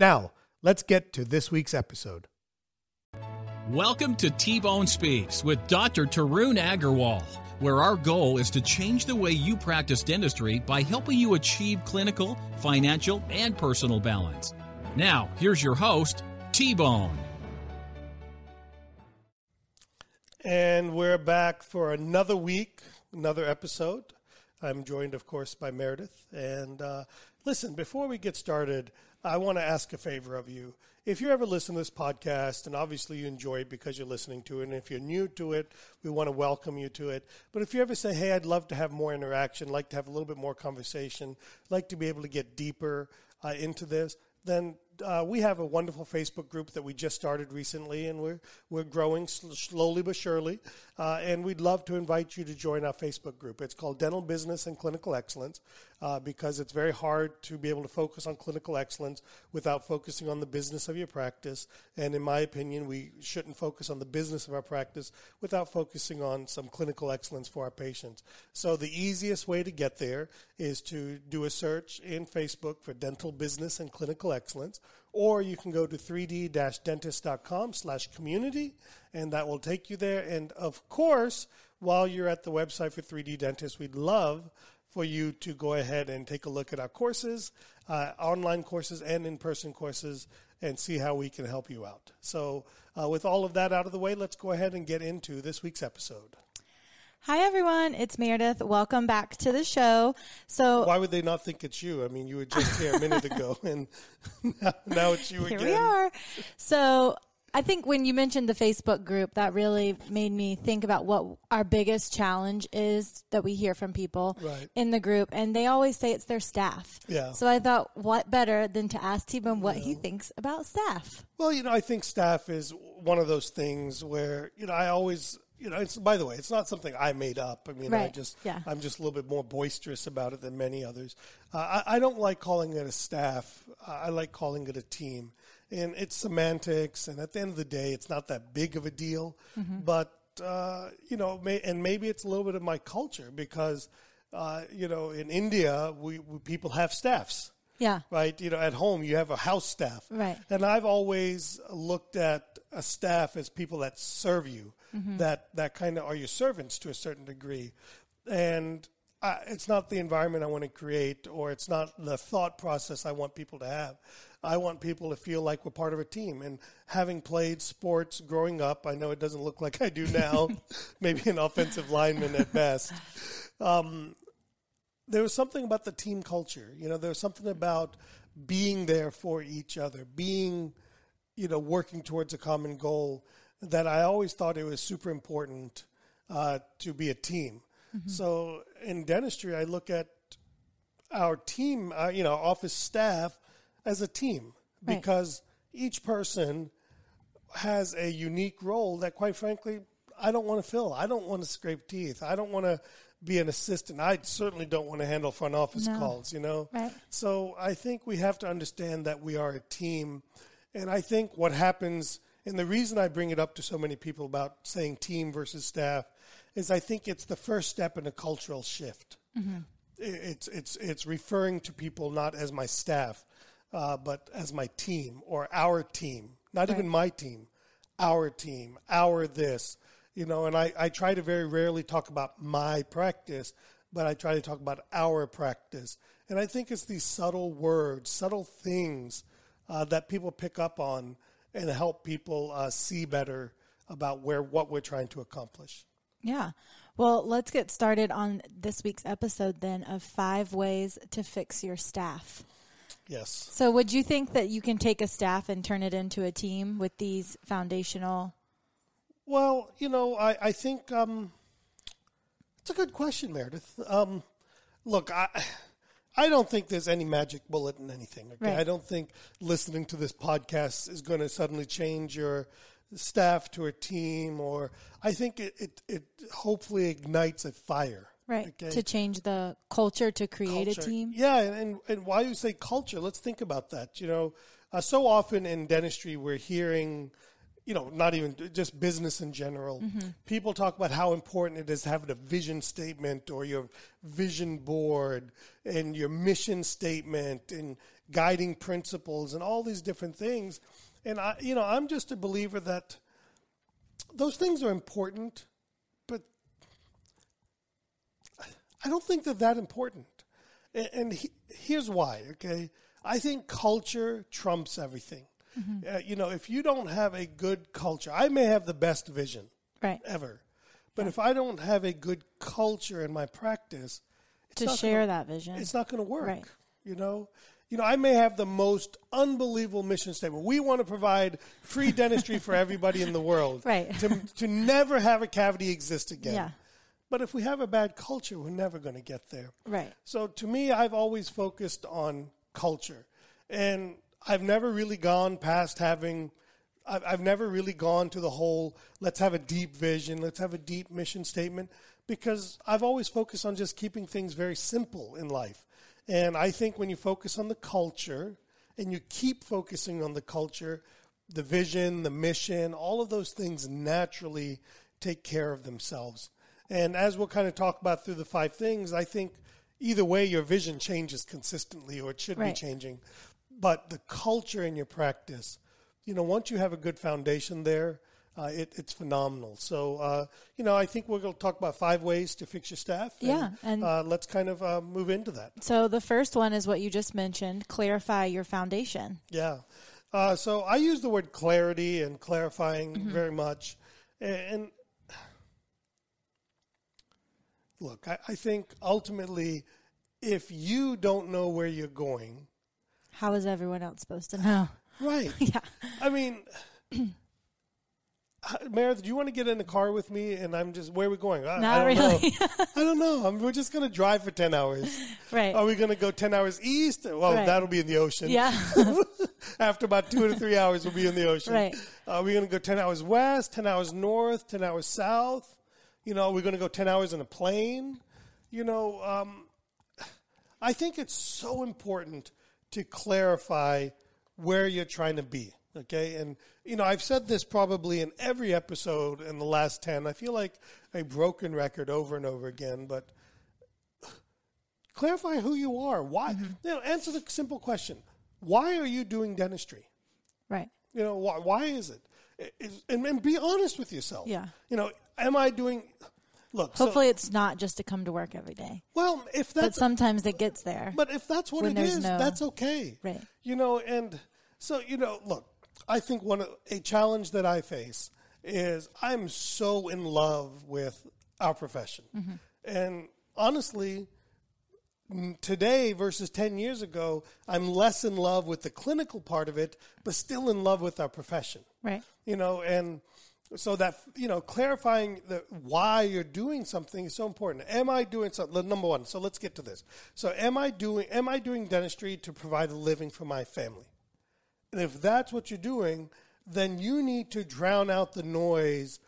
Now, let's get to this week's episode. Welcome to T Bone Speaks with Dr. Tarun Agarwal, where our goal is to change the way you practice dentistry by helping you achieve clinical, financial, and personal balance. Now, here's your host, T Bone. And we're back for another week, another episode. I'm joined, of course, by Meredith. And uh, listen, before we get started, I want to ask a favor of you. If you ever listen to this podcast, and obviously you enjoy it because you're listening to it, and if you're new to it, we want to welcome you to it. But if you ever say, hey, I'd love to have more interaction, like to have a little bit more conversation, like to be able to get deeper uh, into this, then uh, we have a wonderful Facebook group that we just started recently, and we're we're growing sl- slowly but surely. Uh, and we'd love to invite you to join our Facebook group. It's called Dental Business and Clinical Excellence uh, because it's very hard to be able to focus on clinical excellence without focusing on the business of your practice. And in my opinion, we shouldn't focus on the business of our practice without focusing on some clinical excellence for our patients. So the easiest way to get there is to do a search in Facebook for Dental Business and Clinical Excellence or you can go to 3d-dentist.com slash community and that will take you there. And of course while you're at the website for 3d dentist we'd love for you to go ahead and take a look at our courses uh, online courses and in-person courses and see how we can help you out. So uh, with all of that out of the way let's go ahead and get into this week's episode Hi, everyone. It's Meredith. Welcome back to the show. So, why would they not think it's you? I mean, you were just here a minute ago, and now, now it's you here again. we are. So, I think when you mentioned the Facebook group, that really made me think about what our biggest challenge is that we hear from people Right. in the group. And they always say it's their staff. Yeah. So I thought, what better than to ask T-Bone what he thinks about staff? Well, you know, I think staff is one of those things where you know I always. You know, it's by the way, it's not something I made up. I mean, I Right. just, Yeah. I'm just a little bit more boisterous about it than many others. Uh, I, I don't like calling it a staff. I like calling it a team, and it's semantics. And at the end of the day, it's not that big of a deal. But uh, you know, may, and maybe it's a little bit of my culture because, uh, you know, in India, we, we people have staffs Yeah. right? You know, at home you have a house staff, Right. And I've always looked at a staff as people that serve you, mm-hmm. that that kind of are your servants to a certain degree, and I, it's not the environment I want to create, or it's not the thought process I want people to have. I want people to feel like we're part of a team. And having played sports growing up, I know it doesn't look like I do now, maybe an offensive lineman at best um, there was something about the team culture. You know, there was something about being there for each other, being, you know, working towards a common goal that I always thought it was super important uh, to be a team. So in dentistry, I look at our team, uh, you know, office staff as a team Right. because each person has a unique role that, quite frankly, I don't want to fill. I don't want to scrape teeth. I don't want to be an assistant. I certainly don't want to handle front office No. calls, you know? Right. So I think we have to understand that we are a team. And I think what happens, and the reason I bring it up to so many people about saying team versus staff, is I think it's the first step in a cultural shift it's it's it's referring to people not as my staff, uh, but as my team or our team. Not even my team, our team, our this. You know, and I, I try to very rarely talk about my practice, but I try to talk about our practice. And I think it's these subtle words, subtle things uh, that people pick up on and help people uh, see better about where what we're trying to accomplish. Yeah. Well, let's get started on this week's episode then of five ways to fix your staff. Yes. So, would you think that you can take a staff and turn it into a team with these foundational? Well, you know, I, I think um, it's a good question, Meredith. Um, look, I. I don't think there's any magic bullet in anything. Okay? Right. I don't think listening to this podcast is going to suddenly change your staff to a team, or I think it, it, it hopefully ignites a fire. Right. Okay? To change the culture to create culture. a team? Yeah, and, and why you say culture, let's think about that. You know, uh, so often in dentistry, we're hearing, you know, not even just business in general. Mm-hmm. People talk about how important it is to have a vision statement or your vision board and your mission statement and guiding principles and all these different things. And I, you know, I'm just a believer that those things are important, but I don't think they're that important. And, and he, here's why, okay? I think culture trumps everything. Uh, you know, if you don't have a good culture, I may have the best vision Right. ever, but if I don't have a good culture in my practice, it's To share gonna, that vision. it's not going to work. Right. You know, you know, I may have the most unbelievable mission statement. We want to provide free dentistry for everybody in the world. Right. To, to never have a cavity exist again. Yeah. But if we have a bad culture, we're never going to get there. Right. So to me, I've always focused on culture, and I've never really gone past having. I've, I've never really gone to the whole let's have a deep vision, let's have a deep mission statement, because I've always focused on just keeping things very simple in life. And I think when you focus on the culture and you keep focusing on the culture, the vision, the mission, all of those things naturally take care of themselves. And as we'll kind of talk about through the five things, I think either way your vision changes consistently or it should Right. be changing. But the culture in your practice, you know, once you have a good foundation there, uh, it, it's phenomenal. So, uh, you know, I think we're going to talk about five ways to fix your staff. Yeah, and- uh, let's kind of uh, move into that. So, the first one is what you just mentioned clarify your foundation. Yeah. Uh, so I use the word clarity and clarifying Mm-hmm. very much. And, and look, I, I think ultimately, if you don't know where you're going, How is everyone else supposed to know? right? yeah. I mean, Meredith, do you want to get in the car with me? And I'm just, where are we going? I, Not I don't really. know. I don't know. I'm, we're just going to drive for 10 hours. Right. Are we going to go 10 hours east? Well, Right. that'll be in the ocean. Yeah. After about two to three hours, we'll be in the ocean. Right. Are we going to go 10 hours west, 10 hours north, 10 hours south? You know, we're going to go 10 hours in a plane. You know, um, I think it's so important to clarify where you're trying to be. Okay. And, you know, I've said this probably in every episode in the last 10. I feel like a broken record over and over again, but clarify who you are. Why? Mm-hmm. You know, answer the simple question why are you doing dentistry? right. You know, why, why is it? Is- and, and be honest with yourself. Yeah. You know, am I doing. Look, so- Hopefully, it's not just to come to work every day, well, if but that's sometimes it gets there. But if that's what it is, no- that's okay. Right. You know, and so you know, look, I think one of, a challenge that I face is I'm so in love with our profession, Mm-hmm. and honestly. Today versus 10 years ago, I'm less in love with the clinical part of it, but still in love with our profession right. you know and so that you know clarifying the why you're doing something is so important. Am i doing something? Number one so let's get to this. So am i doing am i doing dentistry to provide a living for my family? And if that's what you're doing then you need to drown out the noise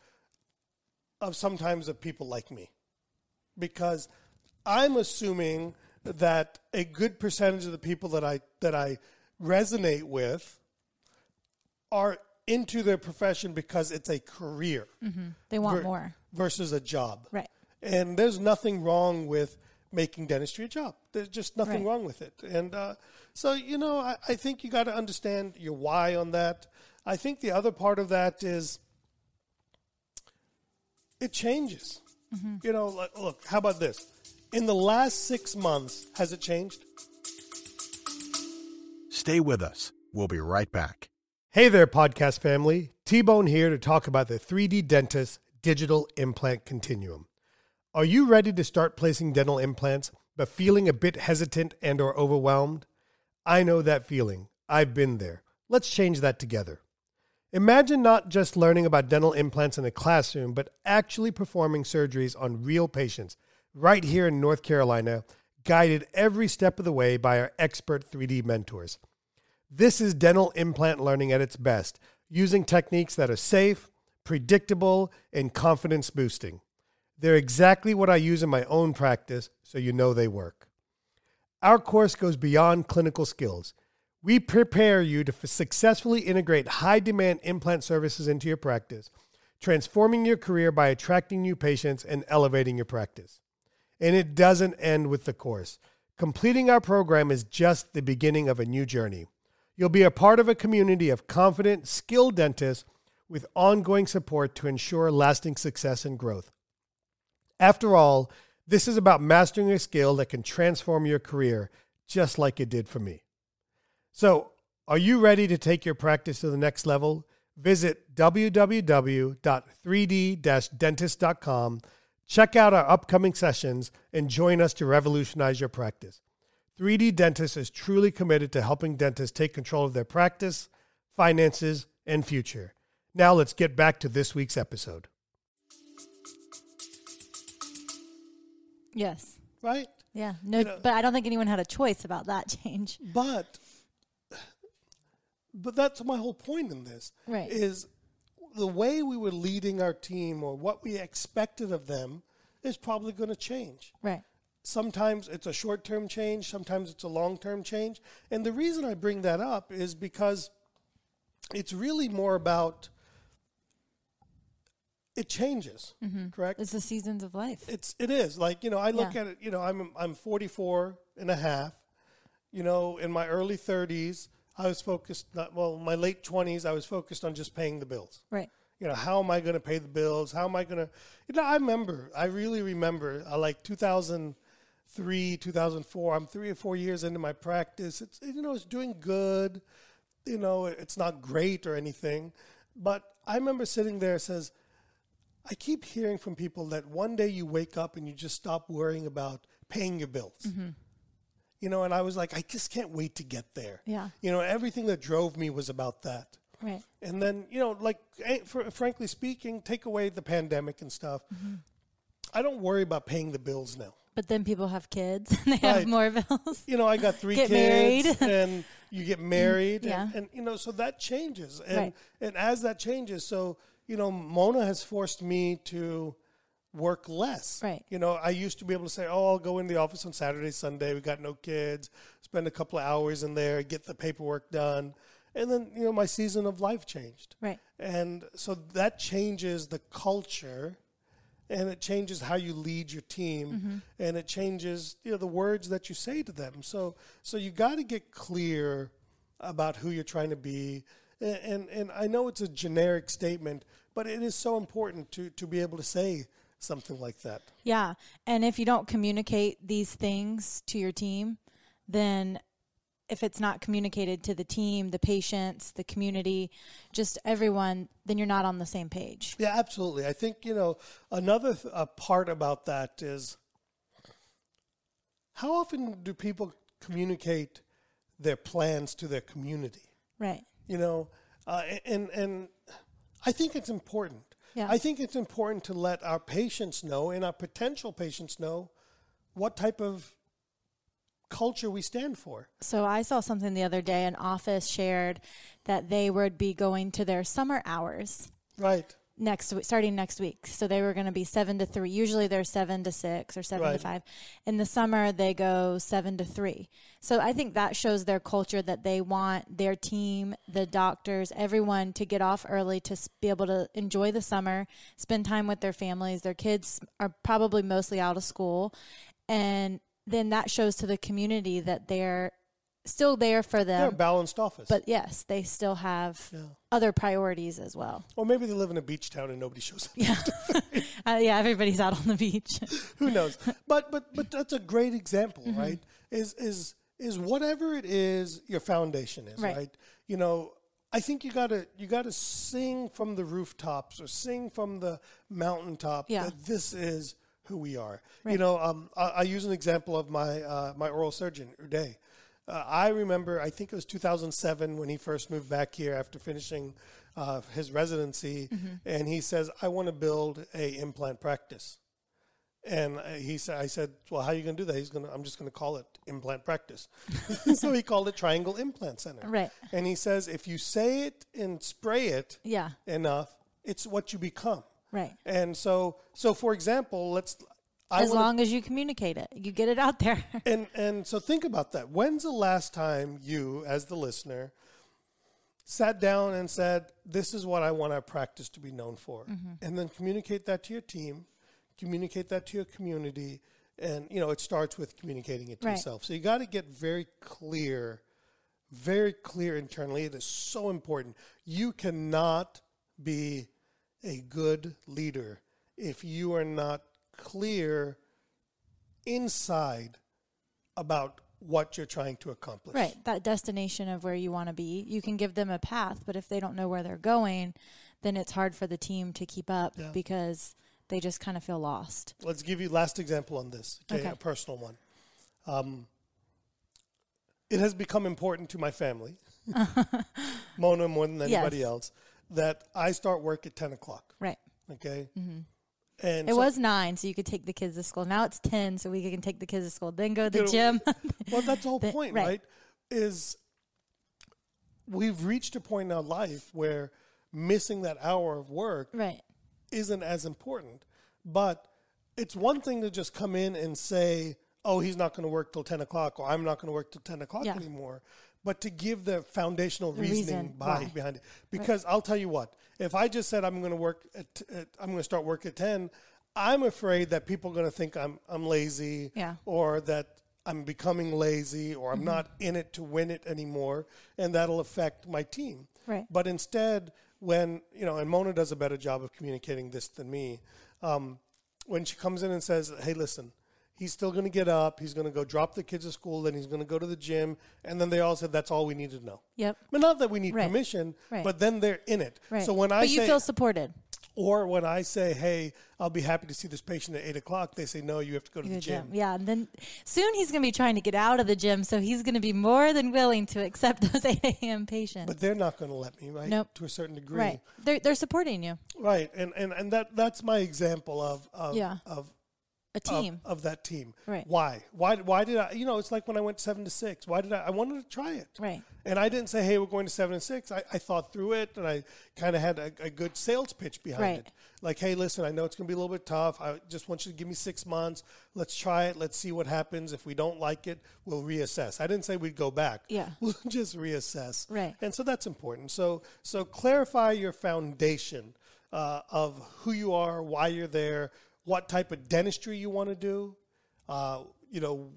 of sometimes of people like me. Because i'm assuming that a good percentage of the people that i that i resonate with are into their profession because it's a career They want ver- more. versus a job. Right. And there's nothing wrong with making dentistry a job. There's just nothing Right. wrong with it. And uh, so, you know, I, I think you got to understand your why on that. I think the other part of that is it changes. You know, like, look, how about this? In the last six months, has it changed? Stay with us. We'll be right back. Hey there, podcast family. T Bone here to talk about the 3D Dentist Digital Implant Continuum. Are you ready to start placing dental implants but feeling a bit hesitant and or overwhelmed? I know that feeling. I've been there. Let's change that together. Imagine not just learning about dental implants in a classroom, but actually performing surgeries on real patients right here in North Carolina, guided every step of the way by our expert 3D mentors. This is dental implant learning at its best, using techniques that are safe, predictable, and confidence boosting. They're exactly what I use in my own practice, so you know they work. Our course goes beyond clinical skills. We prepare you to successfully integrate high demand implant services into your practice, transforming your career by attracting new patients and elevating your practice. And it doesn't end with the course. Completing our program is just the beginning of a new journey. You'll be a part of a community of confident, skilled dentists with ongoing support to ensure lasting success and growth. After all, this is about mastering a skill that can transform your career, just like it did for me. So, are you ready to take your practice to the next level? Visit www.3d-dentist.com, check out our upcoming sessions, and join us to revolutionize your practice. 3D Dentist is truly committed to helping dentists take control of their practice, finances, and future. Now let's get back to this week's episode. Yes. Right? Yeah. No, You know- but I don't think anyone had a choice about that change. But but that's my whole point in this. Right. Is the way we were leading our team or what we expected of them is probably going to change. Right. Sometimes it's a short term change, sometimes it's a long term change. And the reason I bring that up is because it's really more about it changes, correct? It's the seasons of life. It's it is like you know I look Yeah. at it you know I'm I'm 44 and a half you know in my early 30s I was focused not well my late 20s I was focused on just paying the bills Right. you know how am I going to pay the bills how am I going to you know I remember I really remember uh, like 2003 2004 I'm 3 or 4 years into my practice it's you know it's doing good you know it's not great or anything but I remember sitting there says I keep hearing from people that one day you wake up and you just stop worrying about paying your bills. Mm-hmm. You know, and I was like, I just can't wait to get there. Yeah. You know, everything that drove me was about that. Right. And then, you know, like, eh, for, frankly speaking, take away the pandemic and stuff. Mm-hmm. I don't worry about paying the bills now. But then people have kids and they have Right. more bills. You know, I got three Get kids, married. and you get married, Yeah. and, and you know, so that changes, and Right. and as that changes, so you know, Mona has forced me to work less. Right. You know, I used to be able to say, "Oh, I'll go in the office on Saturday, Sunday. We got no kids. Spend a couple of hours in there, get the paperwork done." And then, you know, my season of life changed. Right. And so that changes the culture and it changes how you lead your team mm-hmm. and it changes, you know, the words that you say to them. So so you got to get clear about who you're trying to be. And, and and I know it's a generic statement, but it is so important to to be able to say something like that. Yeah. And if you don't communicate these things to your team, then if it's not communicated to the team, the patients, the community, just everyone, then you're not on the same page. Yeah, absolutely. I think you know another th- part about that is how often do people communicate their plans to their community? Right. You know, uh, and and I think it's important. Yeah. I think it's important to let our patients know and our potential patients know what type of culture we stand for. So I saw something the other day. An office shared that they would be going to their summer hours Right. next week, starting next week. So they were going to be seven to three. Usually they're seven to six or seven Right. to five. In the summer they go seven to three. So I think that shows their culture that they want their team, the doctors, everyone to get off early to be able to enjoy the summer, spend time with their families. Their kids are probably mostly out of school, and then that shows to the community that they're still there for them. They're a balanced office. But yes, they still have Yeah. other priorities as well. or maybe they live in a beach town and nobody shows up. Yeah, uh, yeah. Everybody's out on the beach. Who knows? But but but that's a great example, Mm-hmm. right? Is is is whatever it is your foundation is, Right. right? You know, I think you gotta you gotta sing from the rooftops or sing from the mountaintop Yeah. that this is who we are. You know, um, I, I use an example of my uh, my oral surgeon Uday. Uh, I remember, I think it was 2007 when he first moved back here after finishing uh, his residency, Mm-hmm. and he says, "I want to build a implant practice." And uh, he said, "I said, well, how are you going to do that?" He's going, to "I'm just going to call it implant practice." so he called it Triangle Implant Center. Right. And he says, if you say it and spray it Yeah. enough, it's what you become. Right. And so, so for example, let's. I as wanna- long as you communicate it, you get it out there. and and so think about that. When's the last time you, as the listener, sat down and said, "This is what I want our practice to be known for," mm-hmm. and then communicate that to your team, communicate that to your community, and you know it starts with communicating it to Right. yourself. So you got to get very clear, very clear internally. It is so important. You cannot be a good leader if you are not clear inside about what you're trying to accomplish. right. That destination of where you want to be. You can give them a path, but if they don't know where they're going, then it's hard for the team to keep up Yeah. because they just kind of feel lost. Let's give you last example on this. Okay, Okay. a personal one. Um, it has become important to my family, Mona more than anybody Yes. else, that I start work at ten o'clock. Right. Okay, and Mm-hmm. It so- was nine, so you could take the kids to school. Now it's ten, so we can take the kids to school, then go to the You know, gym. well, that's the whole The- point, right. right. Is we've reached a point in our life where missing that hour of work right. isn't as important. But it's one thing to just come in and say, "Oh, he's not going to work till ten o'clock," or "I'm not going to work till ten o'clock Yeah. anymore." But to give the foundational The reasoning reason behind, it, because I'll tell you what: if I just said I'm going to work at, at I'm going to start work at ten, I'm afraid that people are going to think I'm I'm lazy, Yeah. or that I'm becoming lazy, or I'm Mm-hmm. not in it to win it anymore, and that'll affect my team. Right. But instead, when you know, and Mona does a better job of communicating this than me. Um, when she comes in and says, "Hey, listen, he's still going to get up. He's going to go drop the kids at school. Then he's going to go to the gym." And then they all said, "That's all we need to know." Yep. But not that we need Right. permission, Right. but then they're in it. Right. So when I but say, you feel supported. or when I say, "Hey, I'll be happy to see this patient at eight o'clock," they say, "No, you have to go to the The gym." Yeah, and then soon he's going to be trying to get out of the gym, so he's going to be more than willing to accept those 8 a.m. patients. But they're not going to let me, right? Nope. To a certain degree, right. They're, they're supporting you, Right. And and and that that's my example of of Yeah. of a of- team. of, that team. Right. Why? Why? Why did I? You know, it's like when I went seven to six. Why did I? I wanted to try it. Right. And I didn't say, "Hey, we're going to seven and six. I, I thought through it, and I kind of had a, a good sales pitch behind Right. it. Like, "Hey, listen, I know it's going to be a little bit tough. I just want you to give me six months. Let's try it. Let's see what happens. If we don't like it, we'll reassess." I didn't say we'd go back. Yeah. We'll just reassess. Right. And so that's important. So so clarify your foundation uh, of who you are, why you're there, what type of dentistry you want to do, uh, you know,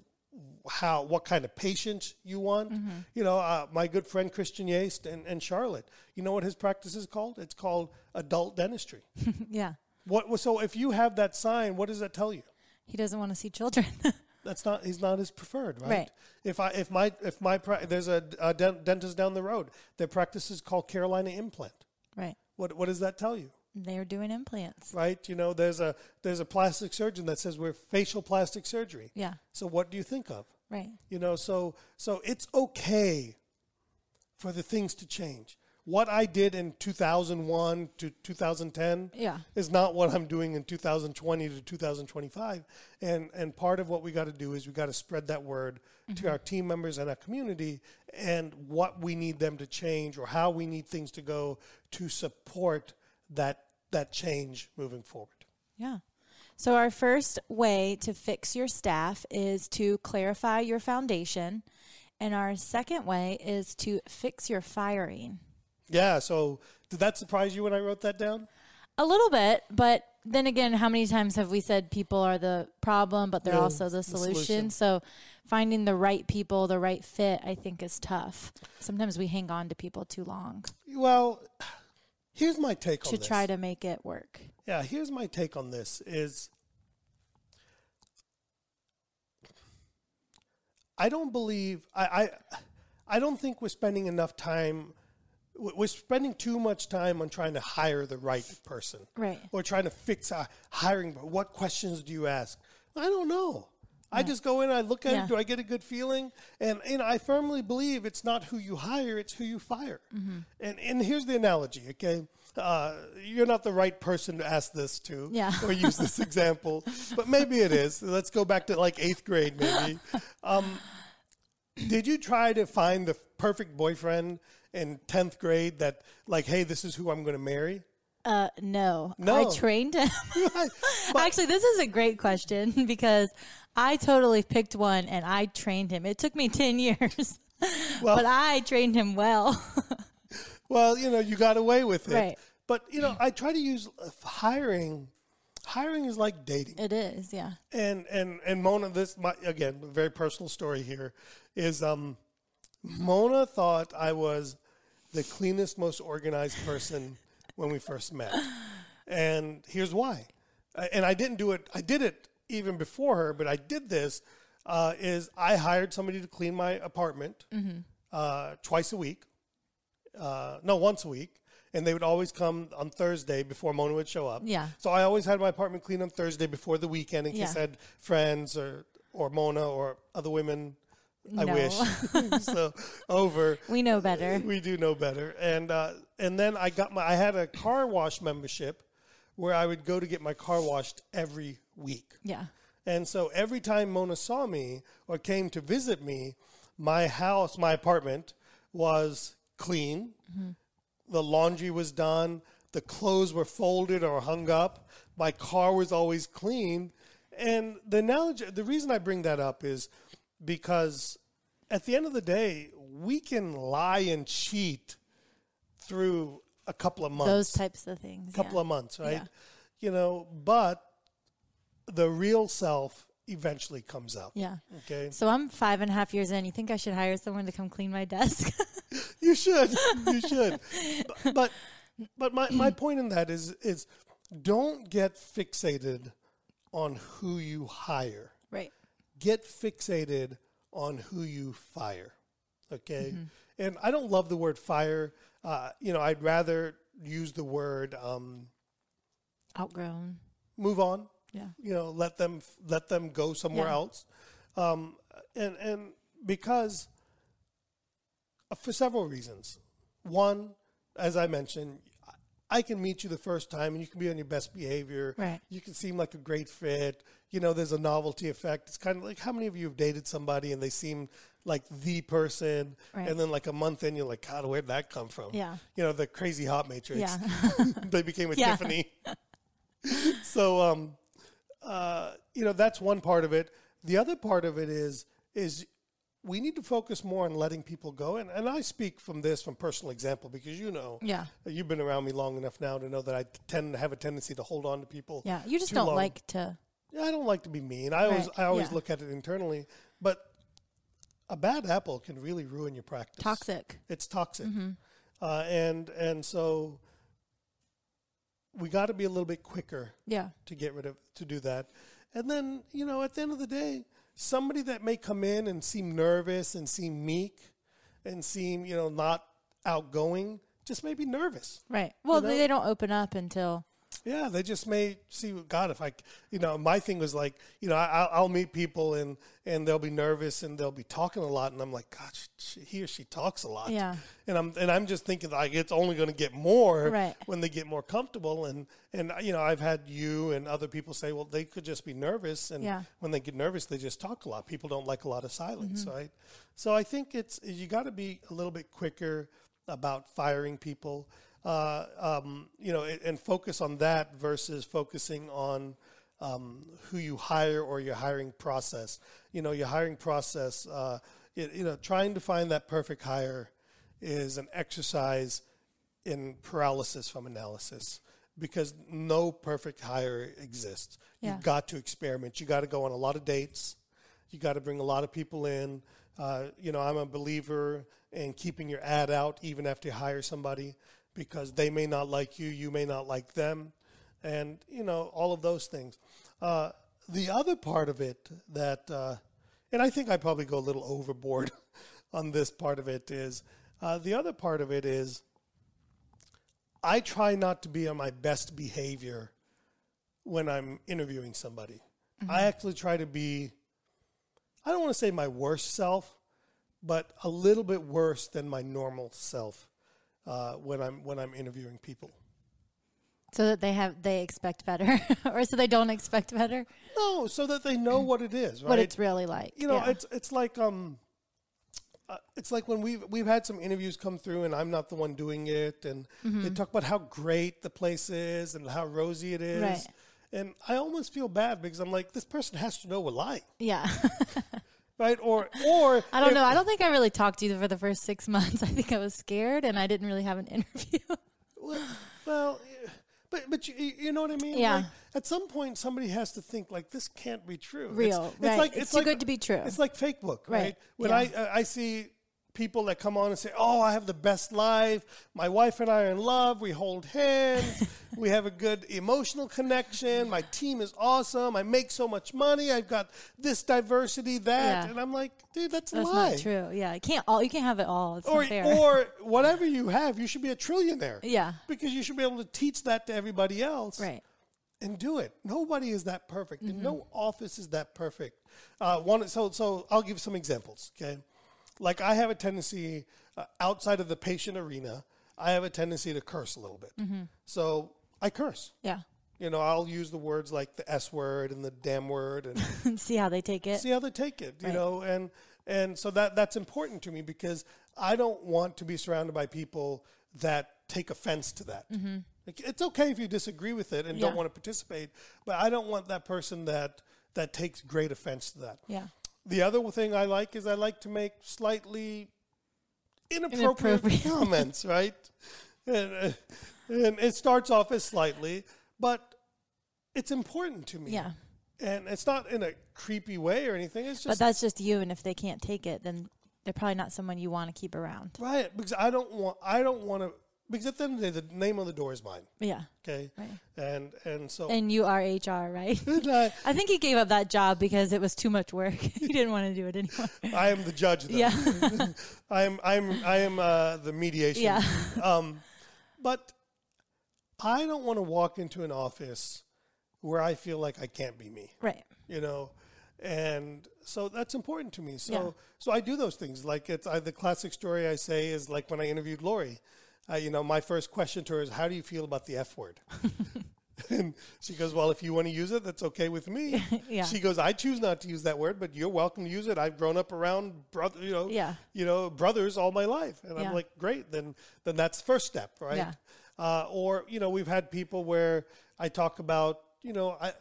how what kind of patients you want. You know, uh, my good friend Christian Yaste and, and Charlotte. You know what his practice is called? It's called adult dentistry. yeah. what so if you have that sign, what does that tell you? He doesn't want to see children. That's not he's not his preferred, right? Right. If I if my if my pra- there's a, a dentist down the road, their practice is called Carolina Implant. right. What what does that tell you? They're doing implants. Right? You know, there's a there's a plastic surgeon that says we're facial plastic surgery. Yeah. So what do you think of? Right. You know, so so it's okay for the things to change. What I did in 2001 to 2010 Yeah. is not what I'm doing in 2020 to 2025. And and part of what we got to do is we got to spread that word to mm-hmm. our team members and our community and what we need them to change or how we need things to go to support that that change moving forward. Yeah. So, our first way to fix your staff is to clarify your foundation. And our second way is to fix your firing. Yeah, so did that surprise you when I wrote that down? A little bit, but then again, how many times have we said people are the problem, but they're Yeah, also the the solution? solution. So, finding the right people, the right fit, I think is tough. Sometimes we hang on to people too long Well, here's my take on to this. try to make it work. Yeah, here's my take on this is I don't believe I, I I don't think we're spending enough time we're spending too much time on trying to hire the right person, Right. Or trying to fix hiring. What questions do you ask? I don't know. I just go in, I look at Yeah. it. Do I get a good feeling? And you know, I firmly believe it's not who you hire; it's who you fire. Mm-hmm. And and here's the analogy. Okay, uh, you're not the right person to ask this to, Yeah. or use this example, but maybe it is. Let's go back to like eighth grade, maybe. Um, did you try to find the perfect boyfriend in 10th grade that like hey this is who i'm going to marry Uh, no. No. I trained him. But- Actually, this is a great question because I totally picked one and I trained him. It took me 10 years, Well- but I trained him well. well you know you got away with it Right. but you know i try to use uh, hiring hiring is like dating it is, yeah. and and and mona this my again a very personal story here is um mona thought i was the cleanest most organized person when we first met and here's why and i didn't do it i did it even before her but i did this uh, is i hired somebody to clean my apartment uh, twice a week uh, no once a week and they would always come on thursday before mona would show up Yeah. so I always had my apartment clean on Thursday before the weekend in case Yeah. I had friends or or Mona or other women. I No. wish so over. We know better. We do know better, and uh, and then I got my. I had a car wash membership where I would go to get my car washed every week. Yeah. And so every time Mona saw me or came to visit me, my house, my apartment was clean. Mm-hmm. The laundry was done. The clothes were folded or hung up. My car was always clean. And the analogy, the reason I bring that up is because at the end of the day, we can lie and cheat through a couple of months Those types of things. A couple yeah. of months, right? Yeah. You know, but the real self eventually comes out. Yeah. Okay. So I'm five and a half years in. You think I should hire someone to come clean my desk? You should. You should. but but, but my, my point in that is is don't get fixated on who you hire. right. Get fixated on who you fire. Okay. And I don't love the word fire. Uh, you know, I'd rather use the word um, Outgrown. move on. Yeah. you know let them let them go somewhere Yeah. else um, and and because uh, for several reasons one as i mentioned i can meet you the first time and you can be on your best behavior Right. you can seem like a great fit you know there's a novelty effect it's kind of like how many of you have dated somebody and they seem like the person Right. and then like a month in you're like god where'd that come from Yeah. you know the crazy hot matrix Yeah. they became a Tiffany. so um, uh, you know that's one part of it. The other part of it is is we need to focus more on letting people go. And and I speak from this from personal example because you know Yeah. you've been around me long enough now to know that I tend to have a tendency to hold on to people. Yeah. You just don't long. like to. Yeah, I don't like to be mean. I always I always yeah. look at it internally, but a bad apple can really ruin your practice. Toxic. It's toxic, Mm-hmm. uh, and and so we got to be a little bit quicker Yeah. to get rid of to do that. And then, you know, at the end of the day, somebody that may come in and seem nervous and seem meek and seem, you know, not outgoing, just may be nervous. Right. Well, know? they don't open up until. Yeah, they just may see God. If I, you know, my thing was like, you know, I, I'll- I'll meet people and and they'll be nervous and they'll be talking a lot, and I'm like, God, she, he or she talks a lot. Yeah. And I'm and I'm just thinking like it's only going to get more Right. when they get more comfortable. And and you know, I've had you and other people say, well, they could just be nervous, and Yeah. when they get nervous, they just talk a lot. People don't like a lot of silence, Mm-hmm. right? So I think it's you got to be a little bit quicker about firing people, uh, um, you know, and, focus on that versus focusing on um, who you hire or your hiring process. You know, your hiring process, uh, it, you know, trying to find that perfect hire is an exercise in paralysis from analysis because no perfect hire exists. Yeah. You've got to experiment. You got to go on a lot of dates. You got to bring a lot of people in. Uh, you know, I'm a believer in keeping your ad out even after you hire somebody because they may not like you, you may not like them, and you know all of those things. Uh, the other part of it that, uh, and I think I probably go a little overboard on this part of it is uh, the other part of it is I try not to be on my best behavior when I'm interviewing somebody. I actually try to be, I don't want to say my worst self, but a little bit worse than my normal self uh, when I'm when I'm interviewing people. So that they have they expect better, or so they don't expect better. No, so that they know what it is, right? What it's really like. you know, yeah. it's it's like um, uh, it's like when we've we've had some interviews come through, and I'm not the one doing it, and Mm-hmm. they talk about how great the place is and how rosy it is, Right. and I almost feel bad because I'm like, this person has to know we're lying, yeah. right? Or or I don't if- know. I don't think I really talked to you for the first six months. I think I was scared and I didn't really have an interview. Well, well, but but you, you know what I mean? Yeah. Like, at some point, somebody has to think like this can't be true. Real, right. It's too good to be true. It's like fake book, right? Right, When yeah. I uh, I see people that come on and say, "Oh, I have the best life. My wife and I are in love. We hold hands. we have a good emotional connection. My team is awesome. I make so much money. I've got this diversity, that." Yeah. And I'm like, dude, that's, a lie. not true. Yeah, you can't all. You can't have it all. It's Or, not fair. or whatever you have, you should be a trillionaire. Yeah. Because you should be able to teach that to everybody else right. and do it. Nobody is that perfect, and Mm-hmm. no office is that perfect. Uh, one, so, so I'll give some examples. Okay, like I have a tendency uh, outside of the patient arena, I have a tendency to curse a little bit. Mm-hmm. So I curse. Yeah. You know, I'll use the words like the S word and the damn word, and See how they take it. see how they take it. You Right. know, and and so that that's important to me because I don't want to be surrounded by people that take offense to that. Like, it's okay if you disagree with it and don't Mm-hmm. Want to participate, but I don't want that person that that takes great offense to that. Yeah. The other thing I like is I like to make slightly inappropriate, Inappropriate. comments, right? And, uh, and it starts off as slightly, but it's important to me. Yeah. And it's not in a creepy way or anything. It's just. But that's just you. And if they can't take it, then they're probably not someone you want to keep around. right because I don't want I don't want to because at the end of the day the name on the door is mine. Yeah. Okay, Right. and and so And you are HR, right? I, I think he gave up that job because it was too much work. he didn't want to do it anymore. I am the judge. Though. Yeah. I am I'm I am uh, the mediation. Yeah. Um, but I don't want to walk into an office where I feel like I can't be me. right. You know, and so that's important to me. So Yeah. so I do those things. Like it's I, the classic story I say is like when I interviewed Lori. Uh, you know, my first question to her is, "How do you feel about the F word?" and she goes, "Well, if you want to use it, that's okay with me." Yeah. She goes, "I choose not to use that word, but you're welcome to use it. I've grown up around brother, you know, Yeah. you know, brothers all my life." And Yeah. I'm like, "Great, then then that's first step, right?" Yeah. Uh, or you know, we've had people where I talk about, you know, I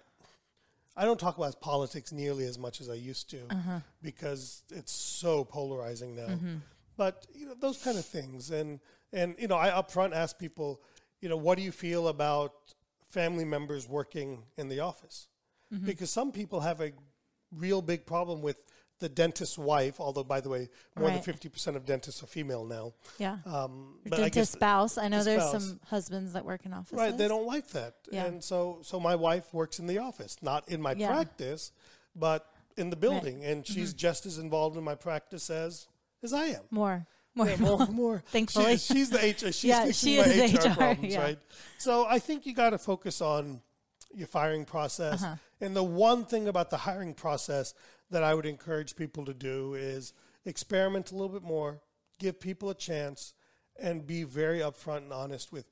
I don't talk about politics nearly as much as I used to Uh-huh. because it's so polarizing now. Mm-hmm. But you know those kind of things, and and you know I upfront ask people, you know, what do you feel about family members working in the office? Mm-hmm. Because some people have a real big problem with the dentist's wife. Although, by the way, more than fifty percent of dentists are female now. Yeah. Um, but dentist spouse. I know the there's spouse. some husbands that work in offices. Right, they don't like that. Yeah. And so so my wife works in the office, not in my Yeah. practice, but in the building and she's Mm-hmm. just as involved in my practice as as I am. More. More. Yeah, more, more. Thankfully. She- she's the HR. She's Yeah, she is HR, HR, problems, yeah. right? So I think you got to focus on your firing process. Uh-huh. And the one thing about the hiring process that I would encourage people to do is experiment a little bit more, give people a chance, and be very upfront and honest with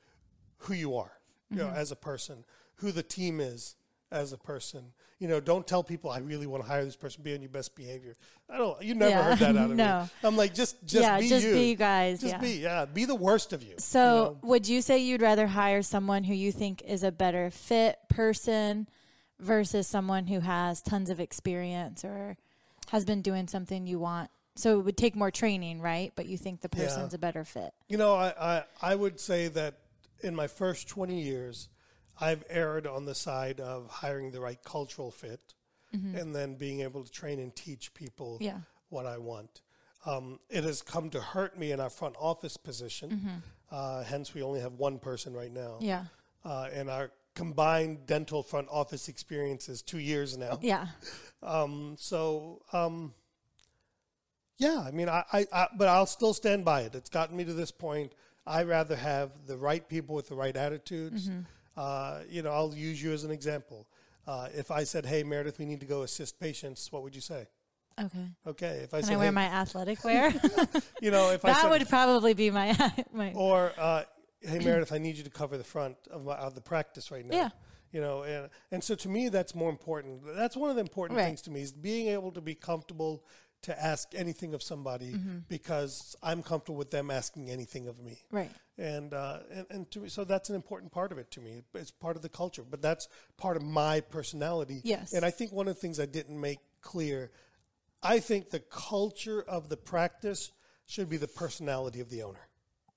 who you are, you Mm-hmm. know, as a person, who the team is as a person. You know, don't tell people I really want to hire this person. Be on your best behavior. I don't. You never Yeah. heard that out of me. No. I'm like, just, just Yeah, be just you. be you guys, Just yeah. be, yeah, be the worst of you. So, you know? would you say you'd rather hire someone who you think is a better fit person versus someone who has tons of experience or has been doing something you want? So, it would take more training, right? But you think the Yeah. person's a better fit. You know, I, I, I would say that in my first 20 years, I've erred on the side of hiring the right cultural fit and then being able to train and teach people Yeah. what I want. Um, it has come to hurt me in our front office position. Uh, hence, we only have one person right now. Yeah. Uh, and our combined dental front office experience is two years now. Yeah. Um, so, um, yeah, I mean, I, I, I, but I'll still stand by it. It's gotten me to this point. I rather have the right people with the right attitudes. Mm-hmm. Uh, you know, I'll use you as an example. Uh, if I said, "Hey, Meredith, we need to go assist patients," what would you say? Okay. Okay, if I Can said, I wear hey, my athletic wear? you know, if I that said, would probably be my my. or uh, hey Meredith, I need you to cover the front of, my, of the practice right now. Yeah. You know, and and so to me that's more important. That's one of the important Right. things to me is being able to be comfortable to ask anything of somebody Mm-hmm. because I'm comfortable with them asking anything of me. Right. And, uh, and and to me, so that's an important part of it to me. It's part of the culture, but that's part of my personality. Yes. And I think one of the things I didn't make clear, I think the culture of the practice should be the personality of the owner.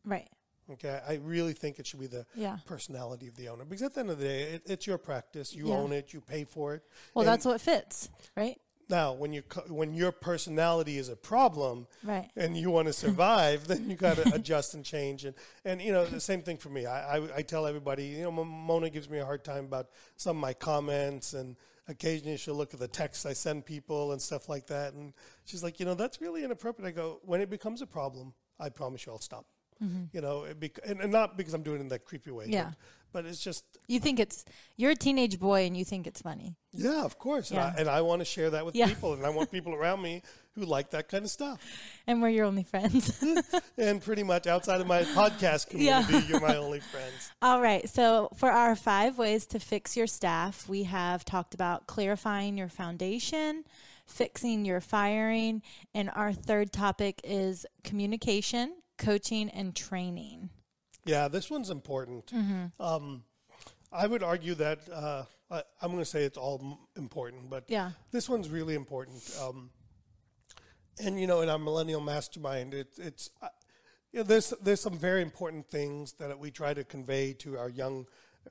Right. Okay, I really think it should be the Yeah. personality of the owner because at the end of the day, it, it's your practice. You Yeah. own it. You pay for it. Well, that's what fits, right? Now when you when your personality is a problem, Right. and you want to survive, then you got to adjust and change. And and you know the same thing for me. I, I I tell everybody, you know, Mona gives me a hard time about some of my comments, and occasionally she'll look at the texts I send people and stuff like that, and she's like, you know, that's really inappropriate. I go, when it becomes a problem, I promise you, I'll stop. You know, bec- and, and not because I'm doing it in that creepy way. Mm-hmm. Yeah. But, but it's just You think it's you're a teenage boy and you think it's funny. yeah, of course. Yeah. And I, I want to share that with Yeah. people, and I want people around me who like that kind of stuff. And we're your only friends. And pretty much outside of my podcast Yeah. community, you're my only friends. All right. So, for our five ways to fix your staff, we have talked about clarifying your foundation, fixing your firing, and our third topic is communication, coaching, and training. Yeah, this one's important. Mm-hmm. Um, I would argue that uh, I, I'm going to say it's all m- important, but Yeah. this one's really important. Um, and you know, in our millennial mastermind, it, it's uh, you know, there's there's some very important things that we try to convey to our young,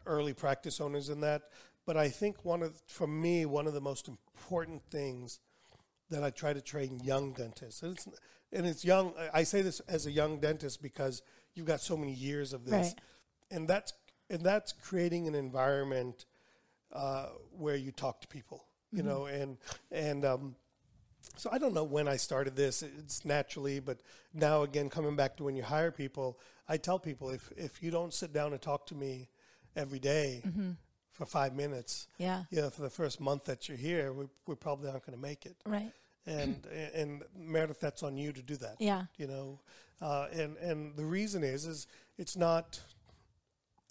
early practice owners in that. But I think one of, for me, one of the most important things that I try to train young dentists, and it's and it's young. I say this as a young dentist because you've got so many years of this, Right. and that's and that's creating an environment uh, where you talk to people, you know, and and um, so I don't know when I started this. It's naturally, but now again, coming back to when you hire people, I tell people if if you don't sit down and talk to me every day for five minutes, Yeah. you know, for the first month that you're here, we, we probably aren't going to make it. Right. And and Meredith, that's on you to do that. Yeah. You know, uh, and and the reason is is it's not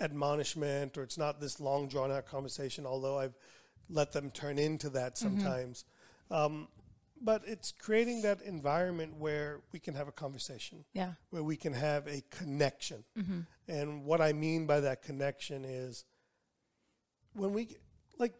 admonishment or it's not this long drawn out conversation. Although I've let them turn into that sometimes, um, but it's creating that environment where we can have a conversation Yeah. where we can have a connection. And what I mean by that connection is when we like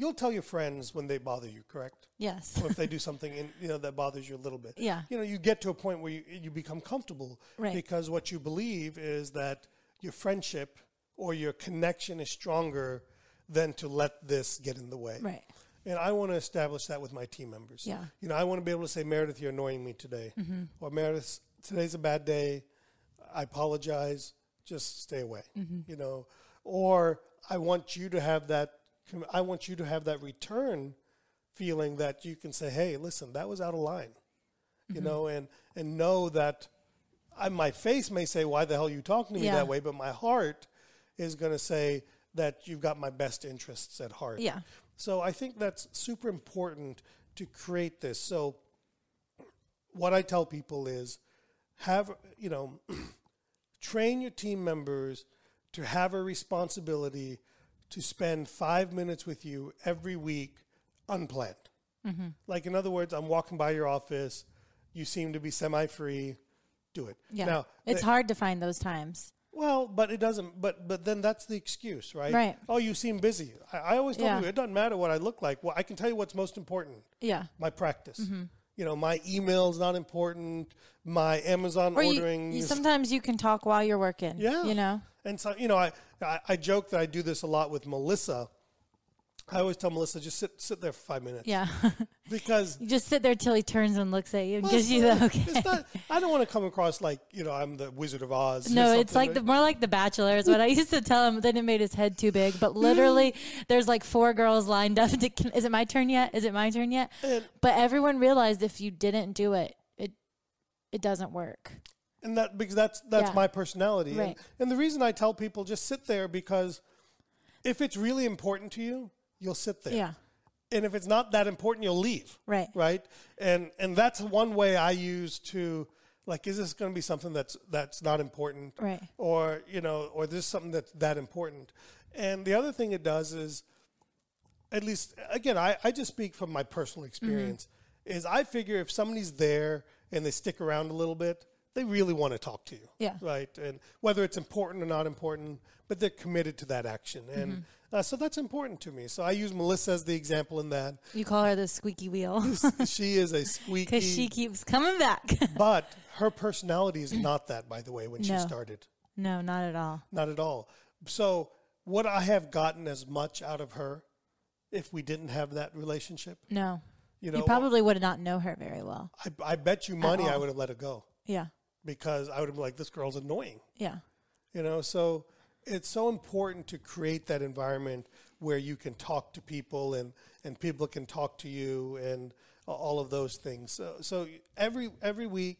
you'll tell your friends when they bother you, correct? Yes. or if they do something in, you know that bothers you a little bit. Yeah. You know, you get to a point where you, you become comfortable Right. because what you believe is that your friendship or your connection is stronger than to let this get in the way. Right. And I want to establish that with my team members. Yeah. You know, I want to be able to say, Meredith, you're annoying me today. Mm-hmm. Or Meredith, today's a bad day. I apologize. Just stay away. Mm-hmm. You know, or I want you to have that. I want you to have that return feeling that you can say, "Hey, listen, that was out of line," you mm-hmm. know, and and know that I, my face may say, "Why the hell are you talking to me Yeah. that way?" But my heart is going to say that you've got my best interests at heart. Yeah. So I think that's super important to create this. So what I tell people is have, you know, train your team members to have a responsibility to spend five minutes with you every week unplanned. Like, in other words, I'm walking by your office, you seem to be semi free, do it. Yeah. Now, it's hard to find those times. well, but it doesn't. But but then that's the excuse, right? Right. Oh, you seem busy. I, I always tell Yeah. you it doesn't matter what I look like. Well, I can tell you what's most important: Yeah. my practice. Mm-hmm. You know, my email's not important. My Amazon Or ordering. you, is- sometimes you can talk while you're working. Yeah. You know? and so you know, I, I I joke that I do this a lot with Melissa. I always tell Melissa just sit sit there for five minutes. Yeah. Because you just sit there till he turns and looks at you and Well, gives you the okay. not- I don't want to come across like you know I'm the Wizard of Oz. or No, it's like the more like the Bachelor is what I used to tell him. Then it made his head too big. But literally, there's like four girls lined up. To, can, is it my turn yet? Is it my turn yet? And- but everyone realized if you didn't do it, it it doesn't work. And that because that's that's Yeah. my personality. And, Right. and the reason I tell people just sit there because if it's really important to you, you'll sit there. Yeah. And if it's not that important, you'll leave. Right. Right. And and that's one way I use to like, is this going to be something that's that's not important? Right. Or you know, or this is something that's that important. And the other thing it does is, at least again, I, I just speak from my personal mm-hmm. experience. Is I figure if somebody's there and they stick around a little bit, they really want to talk to you. Yeah. Right. And whether it's important or not important, but they're committed to that action. And uh, so that's important to me. So I use Melissa as the example in that. You call her the squeaky wheel she is a squeaky. because she keeps coming back. but her personality is not that, by the way, when she started. no, not at all. Not at all. So would I have gotten as much out of her if we didn't have that relationship? No. You You, know, probably would not know her very well. I, I bet you money I would have let her go Yeah. Because I would have been like, this girl's annoying. Yeah. You know, so it's so important to create that environment where you can talk to people and, and people can talk to you and all of those things. So, so every every week,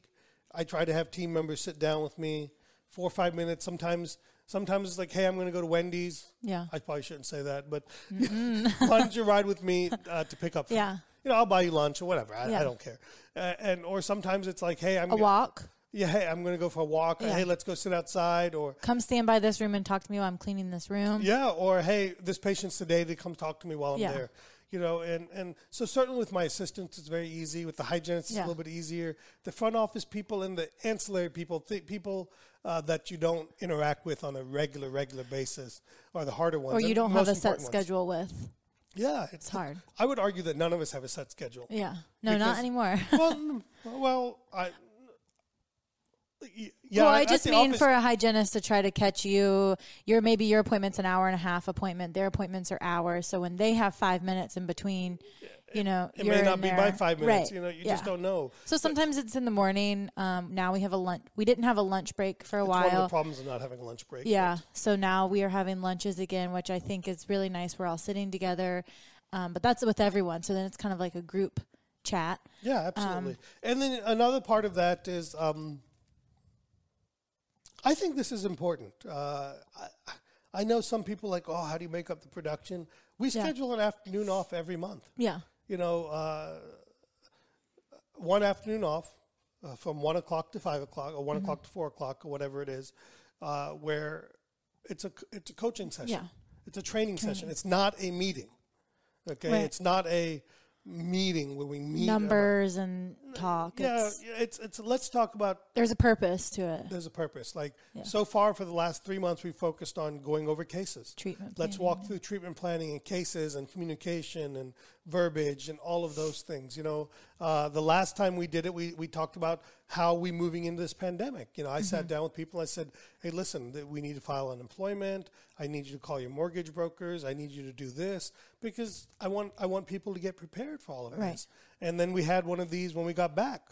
I try to have team members sit down with me, four or five minutes. Sometimes sometimes it's like, hey, I'm going to go to Wendy's. Yeah. I probably shouldn't say that, but why don't you ride with me uh, to pick up? food? Yeah. You know, I'll buy you lunch or whatever. I, I don't care. Uh, and or sometimes it's like, hey, I'm A go- walk. Yeah, hey, I'm going to go for a walk. Or, Yeah. hey, let's go sit outside. Or Come stand by this room and talk to me while I'm cleaning this room. yeah, or hey, this patient's today They come talk to me while I'm Yeah. there. You know, and, and so certainly with my assistants, it's very easy. With the hygienists, it's Yeah. a little bit easier. The front office people and the ancillary people, th- people uh, that you don't interact with on a regular, regular basis, are the harder ones. Or you don't have a set important ones. schedule with. Yeah, it's, hard. I would argue that none of us have a set schedule. Yeah. No, Because- not anymore. well, well, I. Yeah, well, I at just mean office- for a hygienist to try to catch you. Your maybe your appointment's an hour and a half appointment. Their appointments are hours. So when they have five minutes in between, you know, It may not be there. by five minutes. Right. You know, you yeah. just don't know. So sometimes it's in the morning. Um, now we have a lunch. We didn't have a lunch break for a It's one of the while. problems of not having a lunch break. Yeah. So now we are having lunches again, which I think is really nice. We're all sitting together. Um, but that's with everyone. So then it's kind of like a group chat. Yeah, Um, absolutely. and then another part of that is, um, I think this is important. Uh, I, I know some people like, oh, how do you make up the production? We Yeah. schedule an afternoon off every month. Yeah. You know, uh, one afternoon off uh, from one o'clock to five o'clock, or one Mm-hmm. o'clock to four o'clock, or whatever it is, uh, where it's a it's a coaching session. Yeah. It's a training, session. It's not a meeting. Okay, Right. it's not a meeting where we meet Numbers and talk. yeah, It's, it's it's let's talk about there's a purpose to it. there's a purpose. Like Yeah. so far for the last three months, we've focused on going over cases. Treatment Let's planning, walk through treatment planning and cases and communication and verbiage and all of those things. You know, uh, the last time we did it, we, we talked about how we moving into this pandemic. You know, I sat down with people. I said, "Hey, listen, th- we need to file unemployment. I need you to call your mortgage brokers. I need you to do this because I want I want people to get prepared for all of Right. this." And then we had one of these when we got back.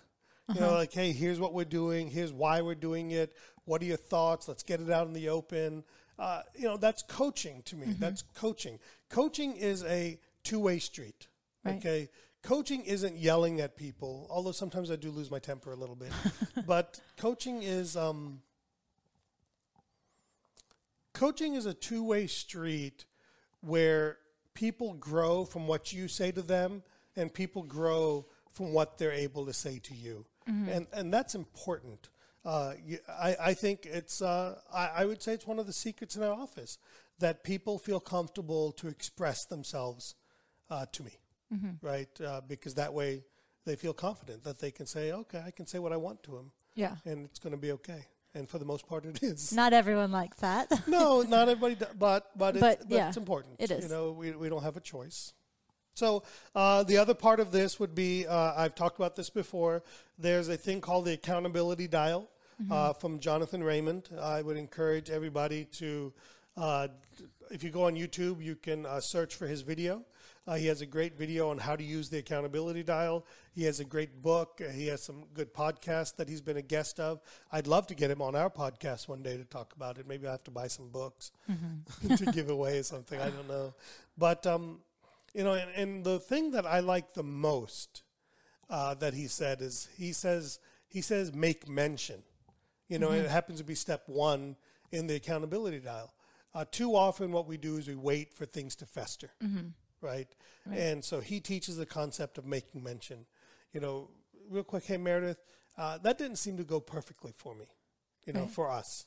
You know, like, hey, here's what we're doing. Here's why we're doing it. What are your thoughts? Let's get it out in the open. Uh, you know, that's coaching to me. That's coaching. Coaching is a two way street. Right. Okay. Coaching isn't yelling at people, although sometimes I do lose my temper a little bit. but coaching is um, coaching is a two way street where people grow from what you say to them and people grow from what they're able to say to you. And, and that's important. Uh, I, I think it's, uh, I, I would say it's one of the secrets in our office that people feel comfortable to express themselves uh, to me, right? Uh, because that way they feel confident that they can say, okay, I can say what I want to him Yeah. and it's going to be okay. And for the most part, it is. Not everyone likes that. no, not everybody, do, but but it's, But, but yeah, it's important. it is. You know, we we don't have a choice. So uh, the other part of this would be uh, I've talked about this before. There's a thing called the accountability dial Mm-hmm. uh, from Jonathan Raymond. I would encourage everybody to, uh, if you go on YouTube, you can uh, search for his video. Uh, he has a great video on how to use the accountability dial. He has a great book. Uh, he has some good podcasts that he's been a guest of. I'd love to get him on our podcast one day to talk about it. Maybe I have to buy some books to give away or something. I don't know. But, um, you know, and, and the thing that I like the most uh, that he said is he says, he says, make mention. You know, it happens to be step one in the accountability dial. Uh, too often, what we do is we wait for things to fester, right? And so he teaches the concept of making mention. You know, real quick, hey Meredith, uh, that didn't seem to go perfectly for me. You know, Right. for us.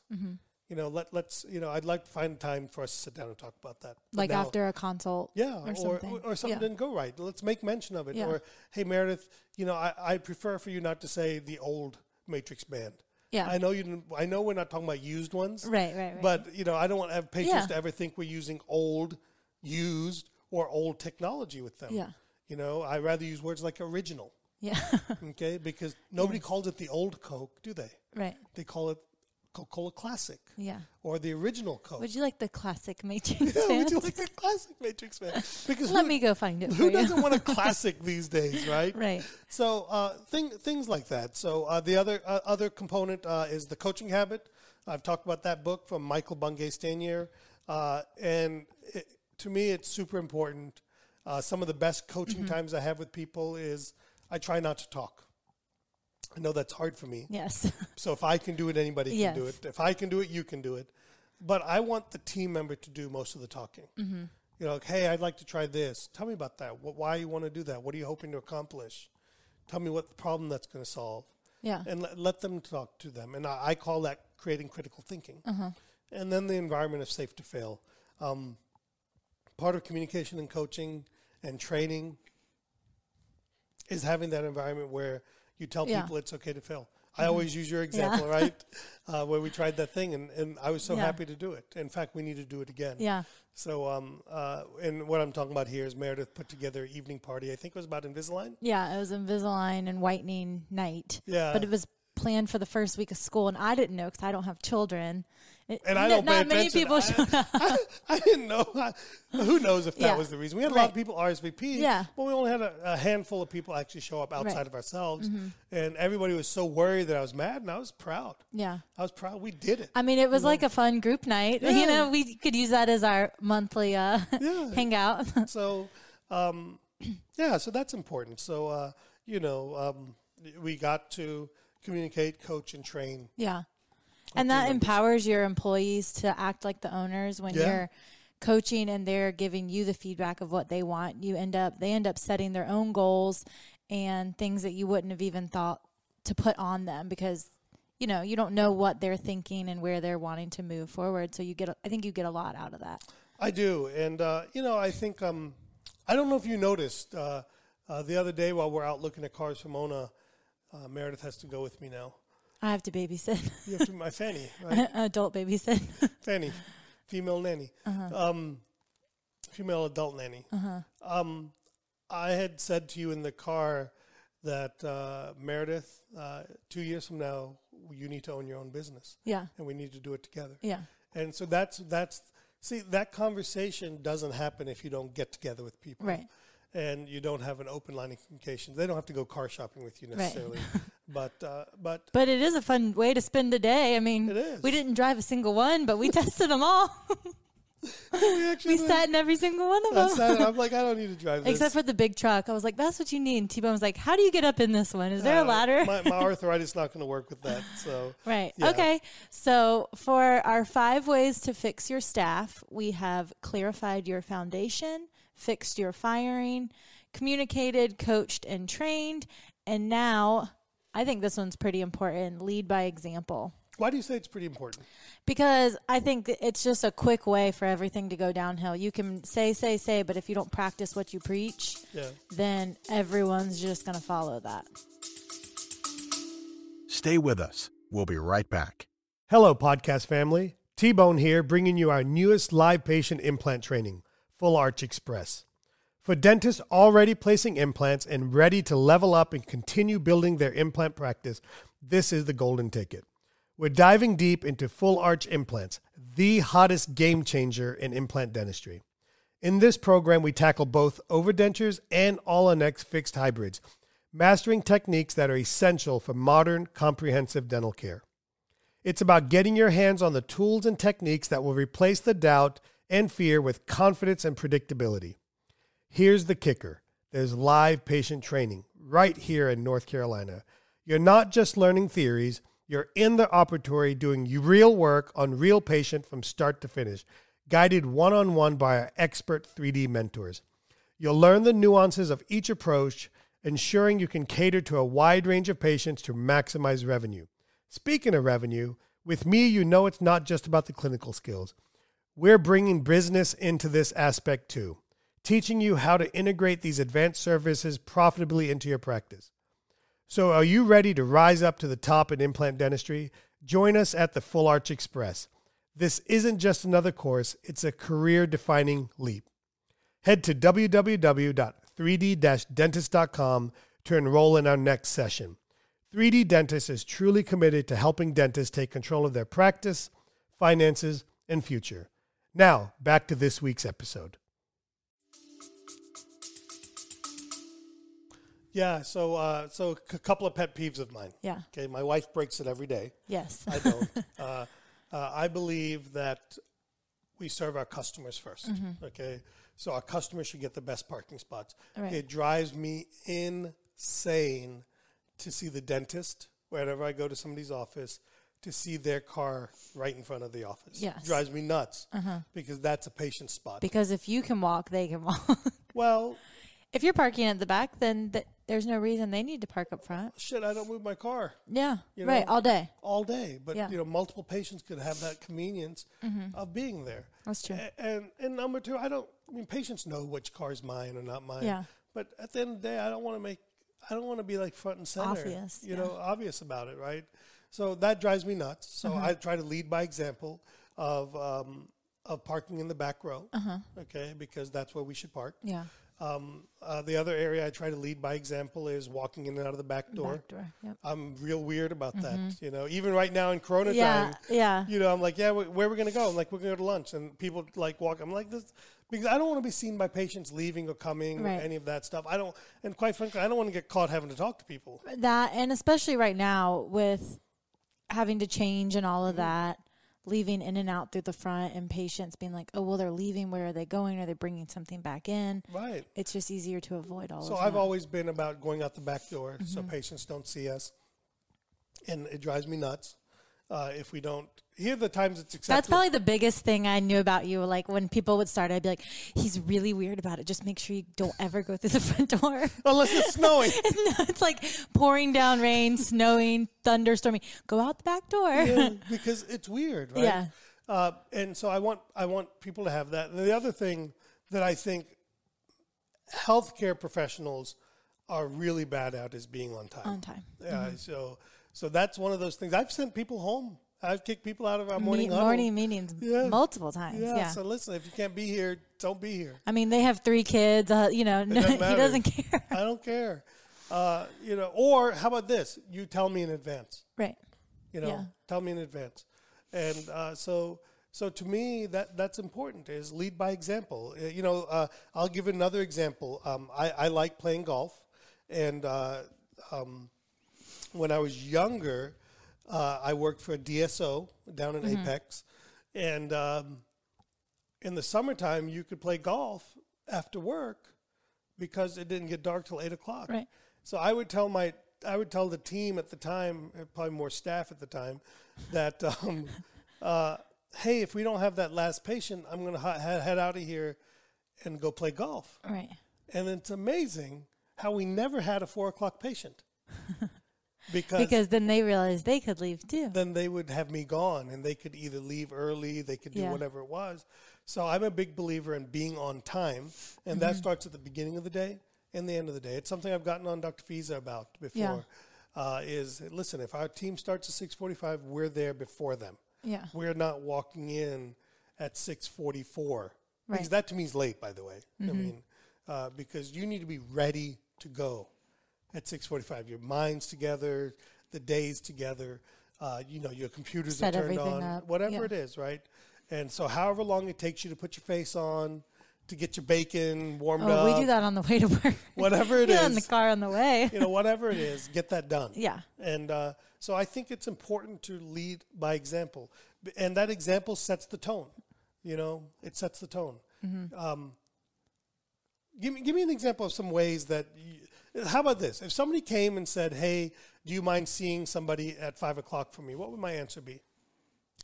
You know, let let's you know, I'd like to find time for us to sit down and talk about that. But Like now- after a consult. yeah, or or something. or, something Yeah. didn't go right. Let's make mention of it. Yeah. Or hey Meredith, you know, I, I prefer for you not to say the old Matrix band. Yeah. I know you. Didn't, I know we're not talking about used ones. Right, right, right. But you know, I don't want to have patients Yeah. to ever think we're using old, used, or old technology with them. Yeah. You know, I rather use words like original. yeah. Okay, because nobody calls it the old Coke, do they? right. They call it Coca-Cola Classic Yeah. or the original Coke. Would you like the classic Matrix yeah, band? would you like the classic Matrix band? Because Let who, me go find it who doesn't want a classic these days, right? right. So uh, thing, things like that. So uh, the other uh, other component uh, is the coaching habit. I've talked about that book from Michael Bungay Stanier, uh, and it, to me, it's super important. Uh, some of the best coaching Mm-hmm. times I have with people is I try not to talk. I know that's hard for me. Yes. So if I can do it, anybody can do it. If I can do it, you can do it. But I want the team member to do most of the talking. Mm-hmm. You know, like, hey, I'd like to try this. Tell me about that. What, why you want to do that? What are you hoping to accomplish? Tell me what the problem that's going to solve, yeah. and let, let them talk to them. And I, I call that creating critical thinking. Uh-huh. And then the environment of safe to fail. Um, part of communication and coaching and training is having that environment where you tell Yeah. people it's okay to fail. I always use your example, right? Uh, where we tried that thing, and, and I was so Yeah. happy to do it. In fact, we need to do it again. Yeah. So, um, uh, and what I'm talking about here is Meredith put together an evening party. I think it was about Invisalign. Yeah. It was Invisalign and whitening night. Yeah. But it was planned for the first week of school, and I didn't know because I don't have children. And I don't pay not many people I- showed up. I, I didn't know. I, who knows if that Yeah. was the reason? We had a lot of people RSVP, Yeah. but we only had a, a handful of people actually show up outside Right. Mm-hmm. of ourselves. And everybody was so worried that I was mad, and I was proud. Yeah. I was proud. We did it. I mean, it was like a fun group night. Yeah. You know, we could use that as our monthly uh, Yeah. hangout. so, um, yeah, so that's important. So, uh, you know, um, we got to communicate, coach, and train. yeah. And that empowers your employees to act like the owners when Yeah. you're coaching and they're giving you the feedback of what they want. You end up they end up setting their own goals and things that you wouldn't have even thought to put on them because you know, you don't know what they're thinking and where they're wanting to move forward. So you get i think you get a lot out of that. I do, and uh, you know, I think um, I don't know if you noticed uh, uh, the other day while we're out looking at cars for Mona, uh, Meredith has to go with me now. I have to babysit. You have to my Fanny, right? Adult babysit. Fanny, female nanny, Uh-huh. um, female adult nanny. Um, I had said to you in the car that uh, Meredith, uh, two years from now, you need to own your own business, yeah. and we need to do it together. Yeah. And so that's that's see that conversation doesn't happen if you don't get together with people, Right. And you don't have an open line of communication. They don't have to go car shopping with you Right. necessarily, but uh, but But it is a fun way to spend the day. I mean, It is. we didn't drive a single one, but we tested them all. we actually we sat in every single one of I them. sat- I'm like I don't need to drive this. Except for the big truck. I was like, that's what you need. And T-Bone was like, how do you get up in this one? Is there a Uh, ladder? my, my arthritis is not going to work with that. So Right. Yeah. Okay. So for our five ways to fix your staff, we have clarified your foundation, fixed your firing, communicated, coached, and trained. And now I think this one's pretty important lead by example. why do you say it's pretty important? Because I think it's just a quick way for everything to go downhill. You can say, say, say, but if you don't practice what you preach, Yeah. then everyone's just going to follow that. Stay with us. We'll be right back. Hello, podcast family. T Bone here, bringing you our newest live patient implant training, Full Arch Express. For dentists already placing implants and ready to level up and continue building their implant practice, this is the golden ticket. We're diving deep into full arch implants, the hottest game changer in implant dentistry. In this program, we tackle both overdentures and All-on-X fixed hybrids, mastering techniques that are essential for modern, comprehensive dental care. It's about getting your hands on the tools and techniques that will replace the doubt and fear with confidence and predictability. Here's the kicker there's live patient training right here in North Carolina. You're not just learning theories, You're in the operatory doing real work on real patient from start to finish, guided one on one by our expert 3D mentors. You'll learn the nuances of each approach, ensuring you can cater to a wide range of patients to maximize revenue. Speaking of revenue, with me, you know it's not just about the clinical skills. We're bringing business into this aspect too, teaching you how to integrate these advanced services profitably into your practice. So, are you ready to rise up to the top in implant dentistry? Join us at the Full Arch Express. This isn't just another course, it's a career defining leap. Head to www.3d dentist.com to enroll in our next session. 3D Dentist is truly committed to helping dentists take control of their practice, finances, and future. Now, back to this week's episode. Yeah, so uh, so a couple of pet peeves of mine. Yeah. Okay, my wife breaks it every day. Yes. I don't. uh, uh, I believe that we serve our customers 1st Okay, so our customers should get the best parking spots. Right. It drives me insane to see the dentist wherever I go to somebody's office to see their car right in front of the office. Yes. drives me nuts because that's a patient spot. because if you can walk, they can walk. well, if you're parking at the back, then th- there's no reason they need to park up front. shit, I don't move my car. Yeah. You right. All day. all day. But Yeah. Mm-hmm. you know, multiple patients could have that convenience of being there. That's true. A- And and number two, I don't. I mean, patients know which car is mine or not mine. Yeah. But at the end of the day, I don't want to make. I don't want to be like front and center. Obvious, You yeah. know, obvious about it, right? So that drives me nuts. So Mm-hmm. I try to lead by example of um, of parking in the back row. Uh-huh. Okay, because that's where we should park. Yeah. Um, uh, the other area I try to lead by example is walking in and out of the back door. Back door. Yep. I'm real weird about that. You know, even right now in Corona Yeah. time, Yeah. you know, I'm like, yeah, wh- where are we going to go? I'm like, we're going to go to lunch. And people like walk. I'm like, this, because I don't want to be seen by patients leaving or coming Right. or any of that stuff. I don't, and quite frankly, I don't want to get caught having to talk to people. That and especially right now with having to change and all of Mm-hmm. that, leaving in and out through the front, and patients being like, "Oh, well, they're leaving. Where are they going? Are they bringing something back in?" Right. It's just easier to avoid all So I've that. always been about going out the back door Mm-hmm. so patients don't see us. And it drives me nuts uh, if we don't. Here are the times it's acceptable. That's probably the biggest thing I knew about you. Like when people would start, I'd be like, "He's really weird about it. Just make sure you don't ever go through the front door." Unless it's snowing. no, it's like pouring down rain, snowing, thunderstorming. Go out the back door. Yeah, because it's weird, right? Yeah. Uh, and so I want I want people to have that. And the other thing that I think healthcare professionals are really bad at is being on time. On time. Yeah. So so that's one of those things. I've sent people home. I've kicked people out of our morning Me- morning meetings Yeah. multiple times. Yeah, Yeah. So listen, if you can't be here, don't be here. I mean, they have three kids. Uh, you know, no, doesn't he doesn't care. I don't care. Uh, you know, or how about this? You tell me in advance. right. you know Yeah. tell me in advance and uh, so so to me that that's important is lead by example Uh, you know uh, i'll give another example um, I, I like playing golf and uh, um, when i was younger uh, i worked for a dso down in apex and um, in the summertime you could play golf after work because it didn't get dark till 8 o'clock Right. so I would tell my I would tell the team at the time, uh, probably more staff at the time, that um, uh, hey, if we don't have that last patient, I'm going to ha- head out of here and go play golf. Right. And it's amazing how we never had a four o'clock patient because, Because then they realized they could leave too. then they would have me gone and they could either leave early, they could do Yeah. whatever it was. So I'm a big believer in being on time, and Mm-hmm. that starts at the beginning of the day and the end of the day. It's something I've gotten on Dr. Fiza about before. Uh, is listen, if our team starts at 6:45, we're there before them. Yeah. We're not walking in at 6:44 because Right. Mm-hmm. that to me is late. By the way, I mean uh, because you need to be ready to go at 6:45. Your minds together, the days together. Uh, you know, your computers Set are turned on, up, whatever yeah. it is, right? And so, however long it takes you to put your face on, to get your bacon warmed Oh, up, we do that on the way to work. whatever it do in the car on the way. you know, whatever it is, get that done. Yeah. And uh, so I think it's important to lead by example, and that example sets the tone. You know, it sets the tone. Mm-hmm. Um, give me give me an example of some ways that you, how about this? If somebody came and said, "Hey, do you mind seeing somebody at five o'clock for me?" What would my answer be?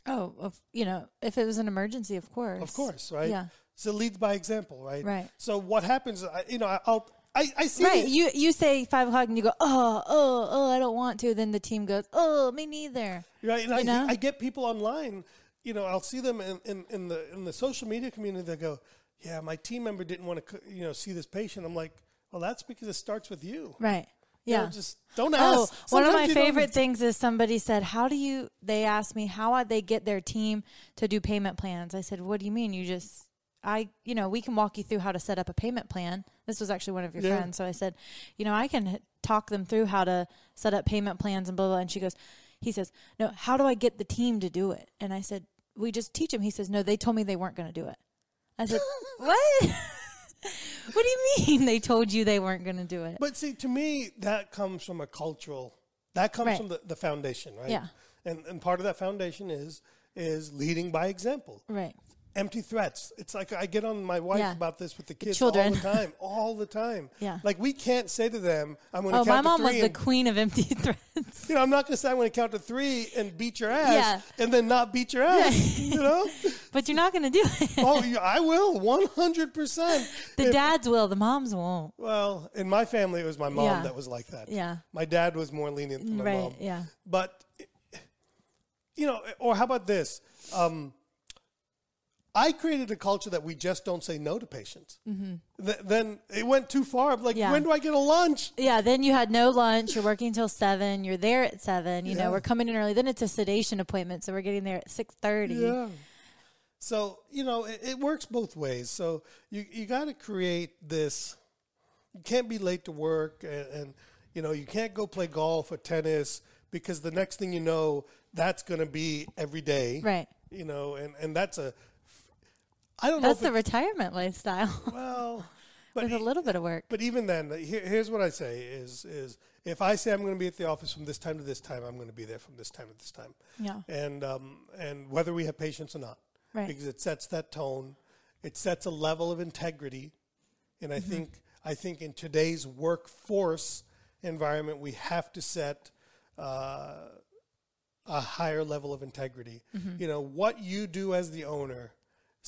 Oh, of, you know, if it was an emergency, of course. Of course, right? Yeah. So leads by example, right? Right. So what happens? You know, I- I'll I, I see. Right. You you say five o'clock and you go, oh, oh, oh, I don't want to. Then the team goes, oh, me neither. Right, and I, You know? I get people online. You know, I'll see them in, in, in the in the social media community. They go, "Yeah, my team member didn't want to, you know, see this patient." I'm like, "Well, that's because it starts with you." Right. You know, Yeah. just don't Oh, ask. one of my favorite things is somebody said, "How do you?" They asked me how they get their team to do payment plans. I said, "What do you mean? You just, I, you know, we can walk you through how to set up a payment plan." This was actually one of your Yeah. friends, so I said, "You know, I can talk them through how to set up payment plans and blah blah." And she goes, "He says, no, how do I get the team to do it?" And I said, "We just teach them." He says, "No, they told me they weren't going to do it." I said, "What?" What do you mean they told you they weren't going to do it? But see, to me, that comes from a cultural. That comes Right. from the, the foundation, right? Yeah. And and part of that foundation is is leading by example. Right. Empty threats. It's like I get on my wife Yeah. about this with the kids all the time, all the time. Yeah. Like we can't say to them, "I'm going to Oh, count my mom was the queen of empty threats. you know, I'm not going to say I'm going to count to three and beat your ass, Yeah. and then not beat your ass. you know? But you're not going to do it. Oh, you- I will, 100. percent The dads will, the moms won't. Well, in my family, it was my mom Yeah. that was like that. Yeah. My dad was more lenient than my Right, mom. yeah. But you know, or how about this? Um, I created a culture that we just don't say no to patients. Th- then it went too far. I'm like, Mm-hmm. Yeah. when do I get a lunch? Yeah, then you had no lunch. You're working till seven. You're there at seven. You Yeah. know, we're coming in early. Then it's a sedation appointment, so we're getting there at six thirty. Yeah. So you know, it, it works both ways. So you you got to create this. You can't be late to work, and, and you know you can't go play golf or tennis because the next thing you know, that's going to be every day. Right. You know, and and that's a. I don't know. That's the retirement lifestyle well, but with a little bit of work. but even then, here, here's what I say: is is if I say I'm going to be at the office from this time to this time, I'm going to be there from this time to this time. Yeah. And um, and whether we have patients or not, Right. Because it sets that tone, it sets a level of integrity, and I think I think in today's workforce environment, we have to set. Uh, a higher level of integrity. You know, what you do as the owner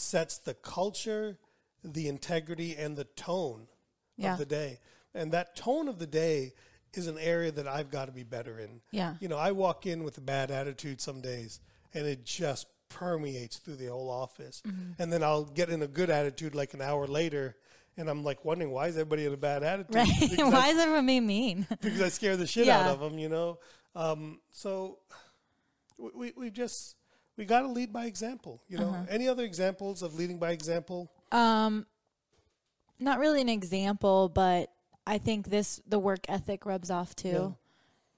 sets the culture, the integrity, and the tone Yeah. of the day. And that tone of the day is an area that I've got to be better in. Yeah. You know, I walk in with a bad attitude some days, and it just permeates through the whole office. Mm-hmm. And then I'll get in a good attitude like an hour later. And I'm like wondering why is everybody in a bad attitude? Right. Because I Why is everyone being mean? because I scare the shit out of them, you know. Um, so we, we we just we got to lead by example, you know. Uh-huh. Any other examples of leading by example? Um, not really an example, but I think this the work ethic rubs off too. Yeah.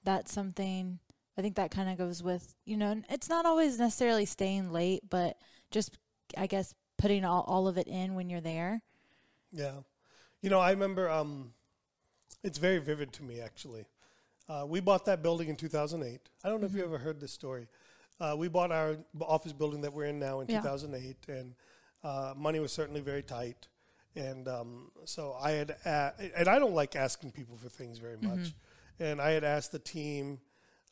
That's something I think that kind of goes with you know. It's not always necessarily staying late, but just I guess putting all, all of it in when you're there. Yeah, you know, I remember. Um, it's very vivid to me actually. Uh, we bought that building in 2008. I don't know if you Mm-hmm. ever heard this story. Uh, we bought our office building that we're in now in Yeah. 2008, and uh, money was certainly very tight. And um, so I had, a- and I don't like asking people for things very much. Mm-hmm. And I had asked the team.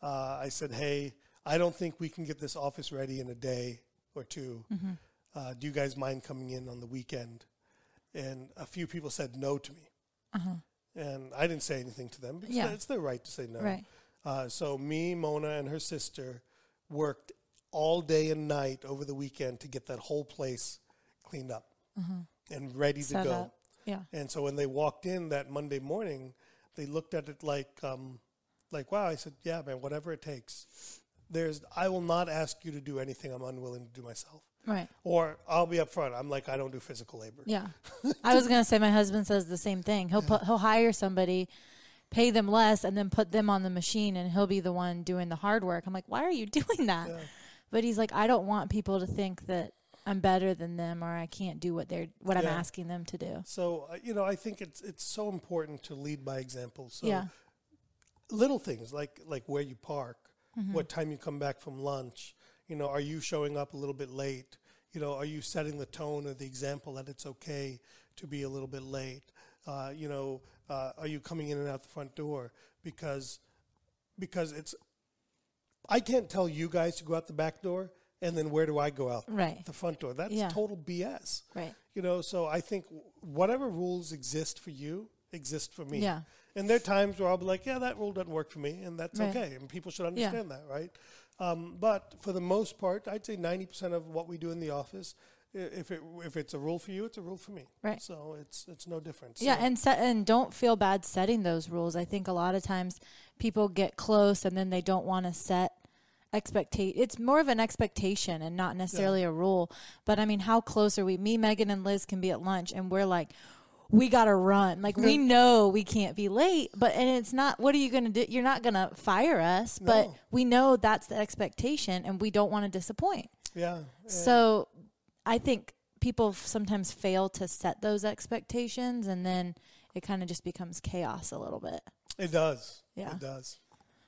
Uh, I said, "Hey, I don't think we can get this office ready in a day or 2 Mm-hmm. Uh, do you guys mind coming in on the weekend?" And a few people said no to me. And I didn't say anything to them because Uh-huh. Yeah. it's their right to say no. Right. Uh, so me, Mona, and her sister worked all day and night over the weekend to get that whole place cleaned up and ready to go. up. Yeah. And so when they walked in that Monday morning, they looked at it like, um, like, wow. I said, yeah, man, whatever it takes. There's, I will not ask you to do anything I'm unwilling to do myself. Right. Or I'll be upfront. I'm like, I don't do physical labor. Yeah. I was gonna say my husband says the same thing. He'll put he'll hire somebody, pay them less, and then put them on the machine, and he'll be the one doing the hard work. I'm like, why are you doing that? But he's like, I don't want people to think that I'm better than them or I can't do what they're what I'm asking them to do. So uh, you know, I think it's it's so important to lead by example. So Yeah. little things like like where you park, what time you come back from lunch. You know, are you showing up a little bit late? You know, are you setting the tone or the example that it's okay to be a little bit late? Uh, you know, uh, are you coming in and out the front door? Because because it's I can't tell you guys to go out the back door, and then where do I go out? Right. the front door. That's Yeah. total BS. Right. You know, so I think whatever rules exist for you exist for me. Yeah. And there are times where I'll be like, yeah, that rule doesn't work for me, and that's Right. okay. And people should understand that, right? Um, but for the most part, I'd say 90% of what we do in the office, if it if it's a rule for you, it's a rule for me. Right. So it's it's no difference. Yeah, So- and set, and don't feel bad setting those rules. I think a lot of times people get close and then they don't want to set expectate. It's more of an expectation and not necessarily a rule. But I mean, how close are we? Me, Megan, and Liz can be at lunch, and we're like. We gotta run. Like we know we can't be late, but and it's not. What are you gonna do? You're not gonna fire us, but No. we know that's the expectation, and we don't want to disappoint. yeah. So I think people sometimes fail to set those expectations and then it kind of just becomes chaos a little bit. It does. Yeah. It does.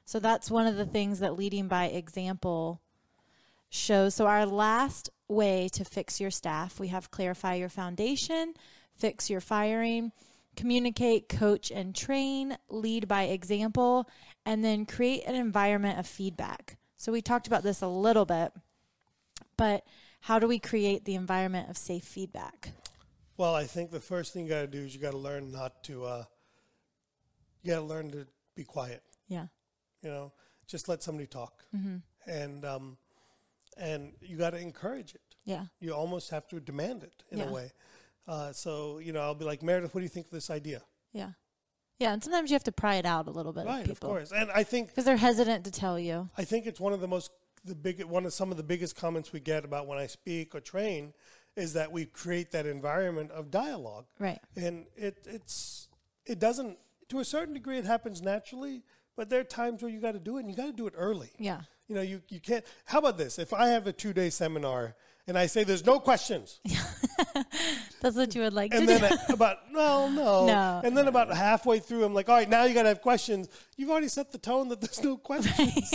So that's one of the things that leading by example shows. So our last way to fix your staff, we have clarify your foundation, fix your firing, communicate, coach and train, lead by example, and then create an environment of feedback. So we talked about this a little bit, but how do we create the environment of safe feedback? Well, I think the first thing you got to do is you got to learn not to. Uh, you got to learn to be quiet. Yeah. You know, just let somebody talk, Mm-hmm. and um, and you got to encourage it. Yeah. You almost have to demand it in Yeah. a way. Uh, so you know, I'll be like Meredith, what do you think of this idea? Yeah. Yeah. And sometimes you have to pry it out a little bit Right, of of course. And I think because they're hesitant to tell you. I think it's one of the most the big one of some of the biggest comments we get about when I speak or train is that we create that environment of dialogue. Right. and it it's it doesn't to a certain degree it happens naturally but there are times where you got to do it and you got to do it early Yeah. you know you, you can't how about this if i have a two-day seminar and i say there's no questions That's what you would like and to then do. About no no No. and then about halfway through i'm like all right now you got to have questions you've already set the tone that there's no questions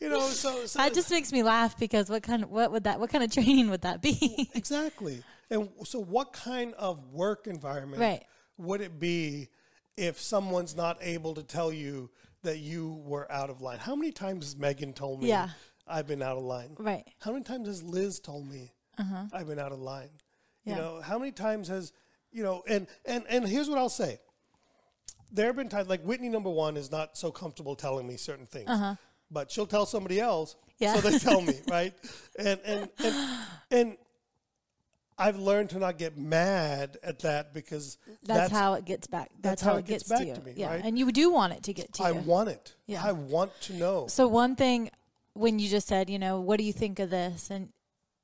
you know so, so that just makes me laugh because what kind of what would that what kind of training would that be? Exactly. And so, what kind of work environment Right. would it be if someone's not able to tell you that you were out of line? How many times has Megan told me Yeah. I've been out of line? right. How many times has Liz told me I've been out of line? Uh-huh. Yeah. You know, how many times has you know? And and and here's what I'll say. There have been times like Whitney number one is not so comfortable telling me certain things, but she'll tell somebody else. Yeah. so they tell me, right? And and and and I've learned to not get mad at that because That's, how it gets back. That's, how, it gets, back to you. to me, yeah. right? And you do want it to get to I you. I want it. Yeah. I want to know. So one thing when you just said, you know, what do you think of this? And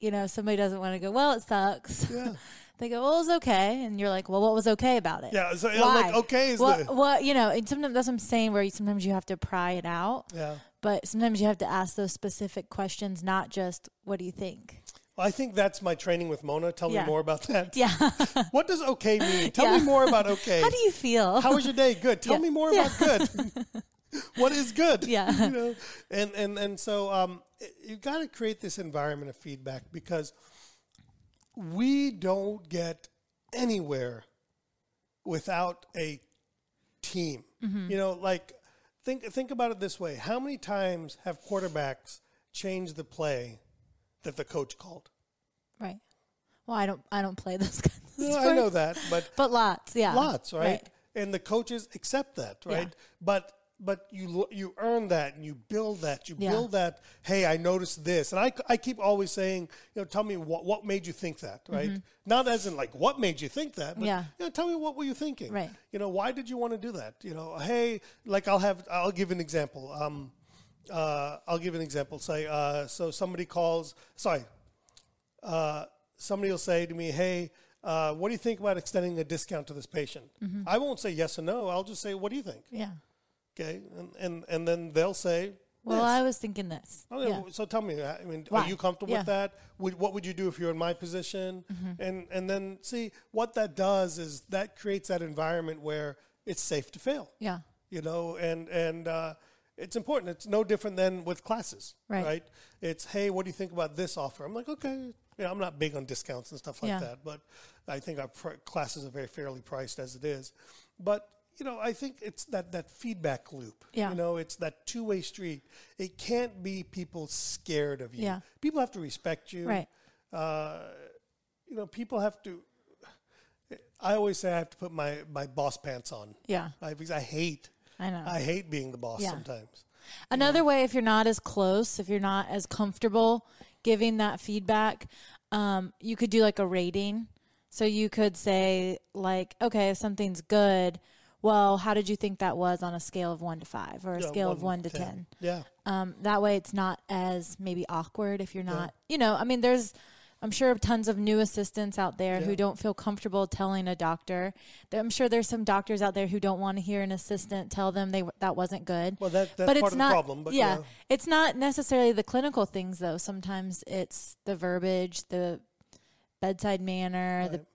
you know, somebody doesn't want to go, well, it sucks. Yeah. they go, well, it's okay, and you're like, well, what was okay about it? Yeah, so, Why? like, okay is what, the- what you know, and sometimes that's what I'm saying. Where you, sometimes you have to pry it out, yeah. But sometimes you have to ask those specific questions, not just what do you think. I think that's my training with Mona. Tell Yeah. me more about that. Yeah. What does okay mean? Tell Yeah. me more about okay. How do you feel? How was your day? Good. Tell Yeah. me more about good. what is good? Yeah. You know? And and and so um, you got to create this environment of feedback because we don't get anywhere without a team. Mm-hmm. You know, like think think about it this way: How many times have quarterbacks changed the play that the coach called? right. Well, I don't. I don't play those kinds of No, I know that, but but lots. Yeah. lots, right? And the coaches accept that, Yeah. right? But but you you earn that and you build that. You Yeah. build that. Hey, I noticed this, and I, I keep always saying, you know, tell me what what made you think that, right? Not as in like what made you think that, but Mm-hmm. Yeah. you know, tell me what were you thinking, Right. You know, why did you want to do that? You know, hey, like I'll have I'll give an example. Um, uh, I'll give an example. Say, uh, so somebody calls. Sorry, uh, somebody will say to me, "Hey, uh, what do you think about extending a discount to this patient?" I won't say yes or no. I'll just say, "What do you think?" Yeah. Okay, and and, and then they'll say, Well. I was thinking this. Okay, yeah. so tell me. I mean, Why? are you comfortable with that? Would, what would you do if you're in my position? Mm-hmm. And and then see what that does is that creates that environment where it's safe to fail. Yeah. You know, and and uh, it's important. It's no different than with classes, Right. It's hey, what do you think about this offer? I'm like, okay, know, I'm not big on discounts and stuff like Yeah. that, but I think our pr- classes are very fairly priced as it is. But you know, I think it's that that feedback loop. Yeah. You know, it's that two way street. It can't be people scared of you. Yeah. People have to respect you. Right. Uh, you know, people have to. I always say I have to put my, my boss pants on. Yeah. I, because I hate. I know. I hate being the boss Yeah. sometimes. Another way, if you're not as close, if you're not as comfortable giving that feedback, um, you could do like a rating. So you could say, like, okay, if something's good, well, how did you think that was on a scale of one to five or a Yeah, scale of one to 10? Yeah. Um, that way it's not as maybe awkward if you're not, you know, I mean, there's, I'm sure tons of new assistants out there who don't feel comfortable telling a doctor. I'm sure there's some doctors out there who don't want to hear an assistant tell them they that wasn't good. Well, that- that's but part it's of the not, problem, but yeah, yeah. it's not necessarily the clinical things though. Sometimes it's the verbiage, the bedside manner, the the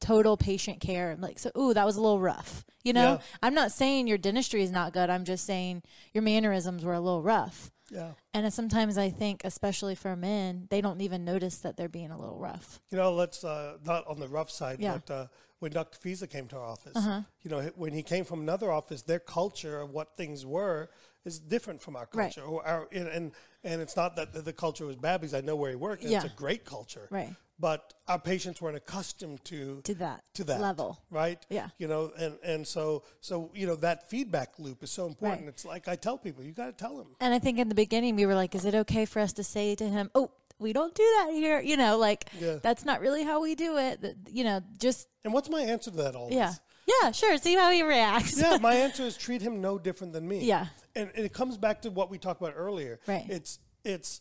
total patient care. Like so, ooh, that was a little rough. You know, Yeah. I'm not saying your dentistry is not good. I'm just saying your mannerisms were a little rough. Yeah. And sometimes I think, especially for men, they don't even notice that they're being a little rough. You know, let's uh, not on the rough side, Yeah. Uh-huh. but uh, when Dr. Fiza came to our office, you know, when he came from another office, their culture of what things were is different from our Right. culture. Or our, and, and and it's not that the, the culture was bad because I know where he worked. Yeah. It's a great culture. Right. But our patients weren't accustomed to To that to that level. right? Yeah. You know, and and so so you know that feedback loop is so important. Right. It's like I tell people, you got to tell them. And I think in the beginning we were like, is it okay for us to say to him, "Oh, we don't do that here," you know, like Yeah. that's not really how we do it. You know, just And what's my answer to that? Always? yeah, yeah, sure. See how he reacts. yeah, my answer is treat him no different than me. Yeah. and, and it comes back to what we talked about earlier. Right. It's it's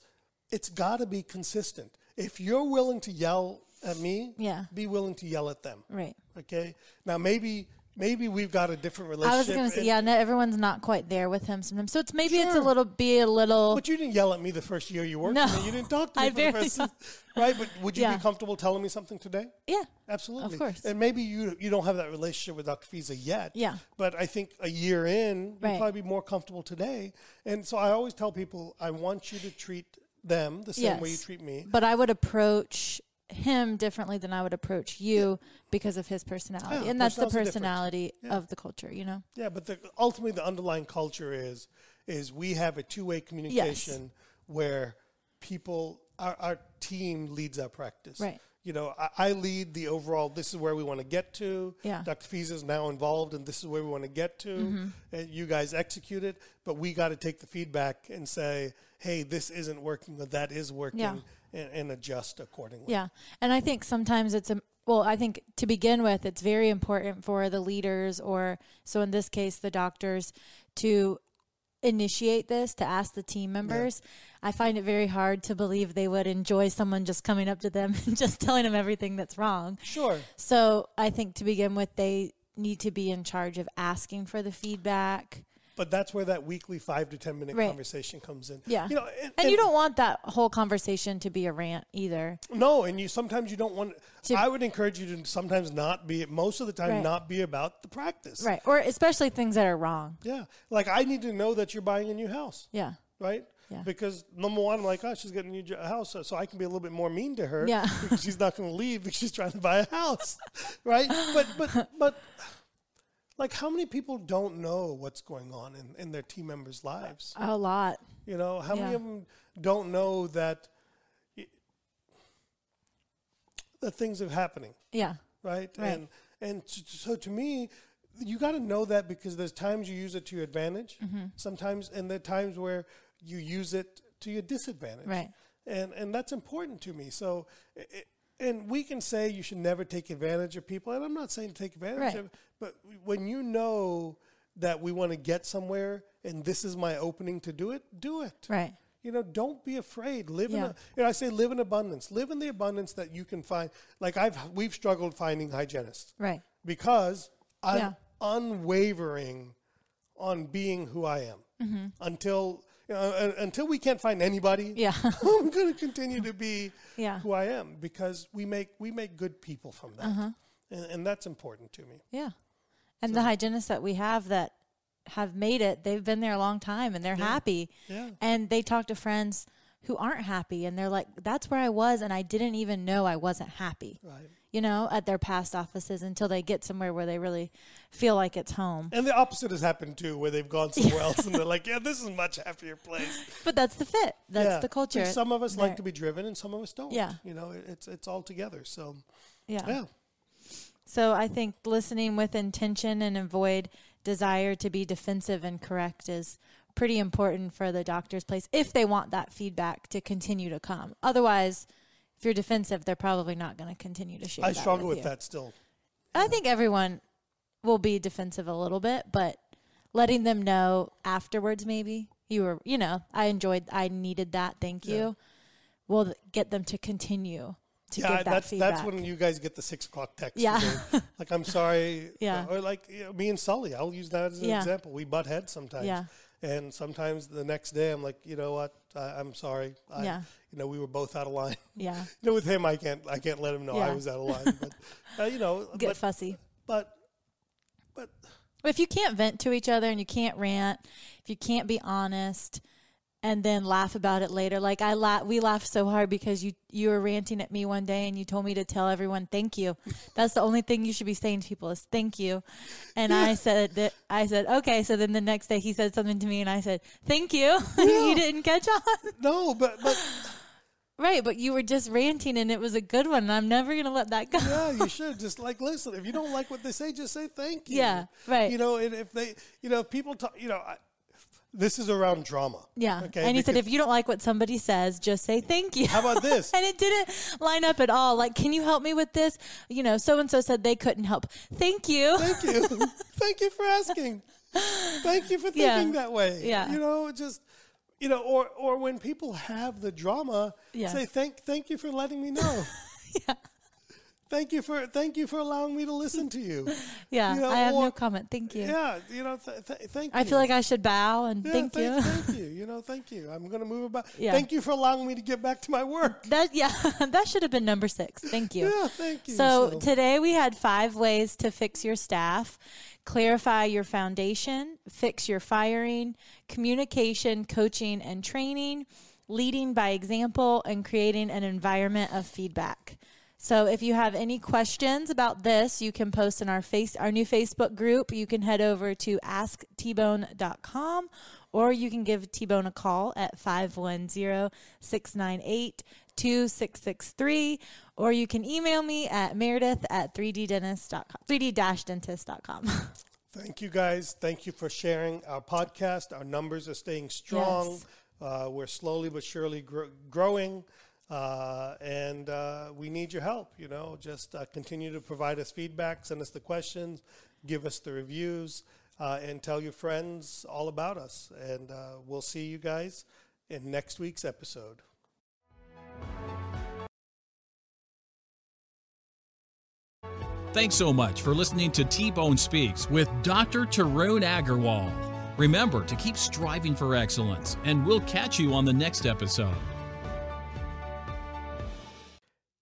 it's got to be consistent. If you're willing to yell at me, Yeah. be willing to yell at them. right. Okay. Now maybe maybe we've got a different relationship. I was going to say, yeah, no, everyone's not quite there with him sometimes. So it's maybe it's a little, be a little. But you didn't yell at me the first year you worked No. with me. You didn't talk to me I for the first right. But would you Yeah. be comfortable telling me something today? yeah, Absolutely, Of course. And maybe you you don't have that relationship with Dr. Fiza yet. Yeah. But I think a year in, you'd Right. probably be more comfortable today. And so I always tell people, I want you to treat them the same way you treat me. but I would approach him differently than I would approach you because of his personality, Yeah, and that's the personality of the culture. You know. Yeah, but the, ultimately, the underlying culture is is we have a two way communication where people, our, our team leads our practice. Right. You know, I, I lead the overall. This is where we want to get to. Yeah. Dr. Fiza is now involved, and this is where we want to get to. Mm-hmm. And you guys execute it, but we got to take the feedback and say, "Hey, this isn't working, but that is working," Yeah. and, and adjust accordingly. Yeah. And I think sometimes it's a well, I think to begin with, it's very important for the leaders or so in this case the doctors to initiate this to ask the team members. I find it very hard to believe they would enjoy someone just coming up to them and just telling them everything that's wrong. Sure. So, I think to begin with they need to be in charge of asking for the feedback. But that's where that weekly five to ten minute Right. conversation comes in. Yeah. You know, and, you don't want that whole conversation to be a rant either. No, and you sometimes you don't want. To- I would encourage you to sometimes not be most of the time Right. not be about the practice. Right. Or especially things that are wrong. Yeah, like I need to know that you're buying a new house, Yeah. right? Yeah. Because number one, I'm like, oh, she's getting a new house, so, so I can be a little bit more mean to her. Yeah. because she's not going to leave because she's trying to buy a house, right? But but but. Like, how many people don't know what's going on in, in their team members' lives? A lot. You know, how many of them don't know that y- that things are happening, Yeah. right? Right. And and so to me, you got to know that because there's times you use it to your advantage, Mm-hmm. sometimes, and there are times where you use it to your disadvantage, Right. And and that's important to me. So. and we can say you should never take advantage of people, and I'm not saying take advantage Right. of, but when you know that we want to get somewhere, and this is my opening to do it, do it. Right. You know, don't be afraid. Live in a, you know, I say live in abundance. Live in the abundance that you can find. Like I've we've struggled finding hygienists Right. because I'm Yeah. unwavering on being who I am Mm-hmm. until uh, until we can't find anybody. Yeah. I'm going to continue to be Yeah. who I am because we make we make good people from that, Uh-huh. and, and that's important to me. Yeah. And the hygienists that we have that have made it, they've been there a long time and they're happy. Yeah. And they talk to friends who aren't happy and they're like that's where I was and I didn't even know I wasn't happy. Right. You know, at their past offices until they get somewhere where they really feel like it's home. And the opposite has happened too, where they've gone somewhere else and they're like, "Yeah, this is a much happier place." But that's the fit. That's Yeah. the culture. And some of us like to be driven, and some of us don't. Yeah. you know, it's it's all together. So yeah. yeah, So I think listening with intention and avoid desire to be defensive and correct is pretty important for the doctor's place if they want that feedback to continue to come. Otherwise, if you're defensive, they're probably not going to continue to share. I struggle with you. that still. I think everyone will be defensive a little bit, but letting them know afterwards, maybe you were, you know, I enjoyed, I needed that. Thank Yeah. you. Will get them to continue to yeah, give that that's feedback. that's when you guys get the six o'clock text. Yeah. like I'm sorry. Yeah. Or like you know, me and Sully. I'll use that as an Yeah. example. We butt heads sometimes. Yeah. And sometimes the next day I'm like, you know what? I, I'm sorry. I, Yeah. You know, we were both out of line. yeah, you know, with him, I can't I can't let him know I was out of line. But uh, you know, get but, fussy. but but But if you can't vent to each other and you can't rant, if you can't be honest and then laugh about it later, like I la- we laughed so hard because you you were ranting at me one day and you told me to tell everyone thank you. That's the only thing you should be saying to people is thank you. And I said that I said okay. So then the next day he said something to me and I said thank you. you didn't catch on, no, but but right? But you were just ranting and it was a good one. And I'm never gonna let that go. yeah, you should just like listen. If you don't like what they say, just say thank you. Yeah, right. You know, and if they, you know, if people talk, you know, I, this is around drama. Yeah. Okay. and he said, if you don't like what somebody says, just say thank you. How about this? and it didn't line up at all. Like, can you help me with this? You know, so and so said they couldn't help. Thank you. Thank you. Thank you for asking. Thank you for thinking Yeah. that way. Yeah. You know, just you know, or or when people have the drama, Yeah. say thank thank you for letting me know. Yeah. Thank you for thank you for allowing me to listen to you. Yeah. You know, I have or- no comment. Thank you. Yeah, you know, th- th- thank you. I feel like I should bow and yeah, thank you. Thank you. You know, thank you. I'm going to move about. Yeah. Thank you for allowing me to get back to my work. That yeah, that should have been number six. Thank you. Yeah, thank you. So today we had five ways to fix your staff, clarify your foundation, fix your firing, communication, coaching, and training, leading by example, and creating an environment of feedback. So if you have any questions about this, you can post in our face our new Facebook group. You can head over to asktbone.com or you can give T-Bone a call at 510-698-2663 or you can email me at meredith at 3ddentist.com 3d-dentist.com. Thank you guys. Thank you for sharing our podcast. Our numbers are staying strong. Yes. Uh, we're slowly but surely gr- growing. Uh, and uh, we need your help. You know, just uh, continue to provide us feedback, send us the questions, give us the reviews, uh, and tell your friends all about us. And uh, we'll see you guys in next week's episode. Thanks so much for listening to T Bone Speaks with Dr. Tarun Agarwal. Remember to keep striving for excellence, and we'll catch you on the next episode.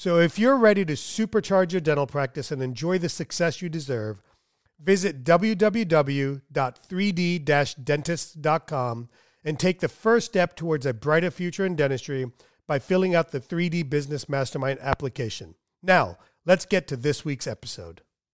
So if you're ready to supercharge your dental practice and enjoy the success you deserve, visit www.3d-dentist.com and take the first step towards a brighter future in dentistry by filling out the 3D Business Mastermind application. Now, let's get to this week's episode.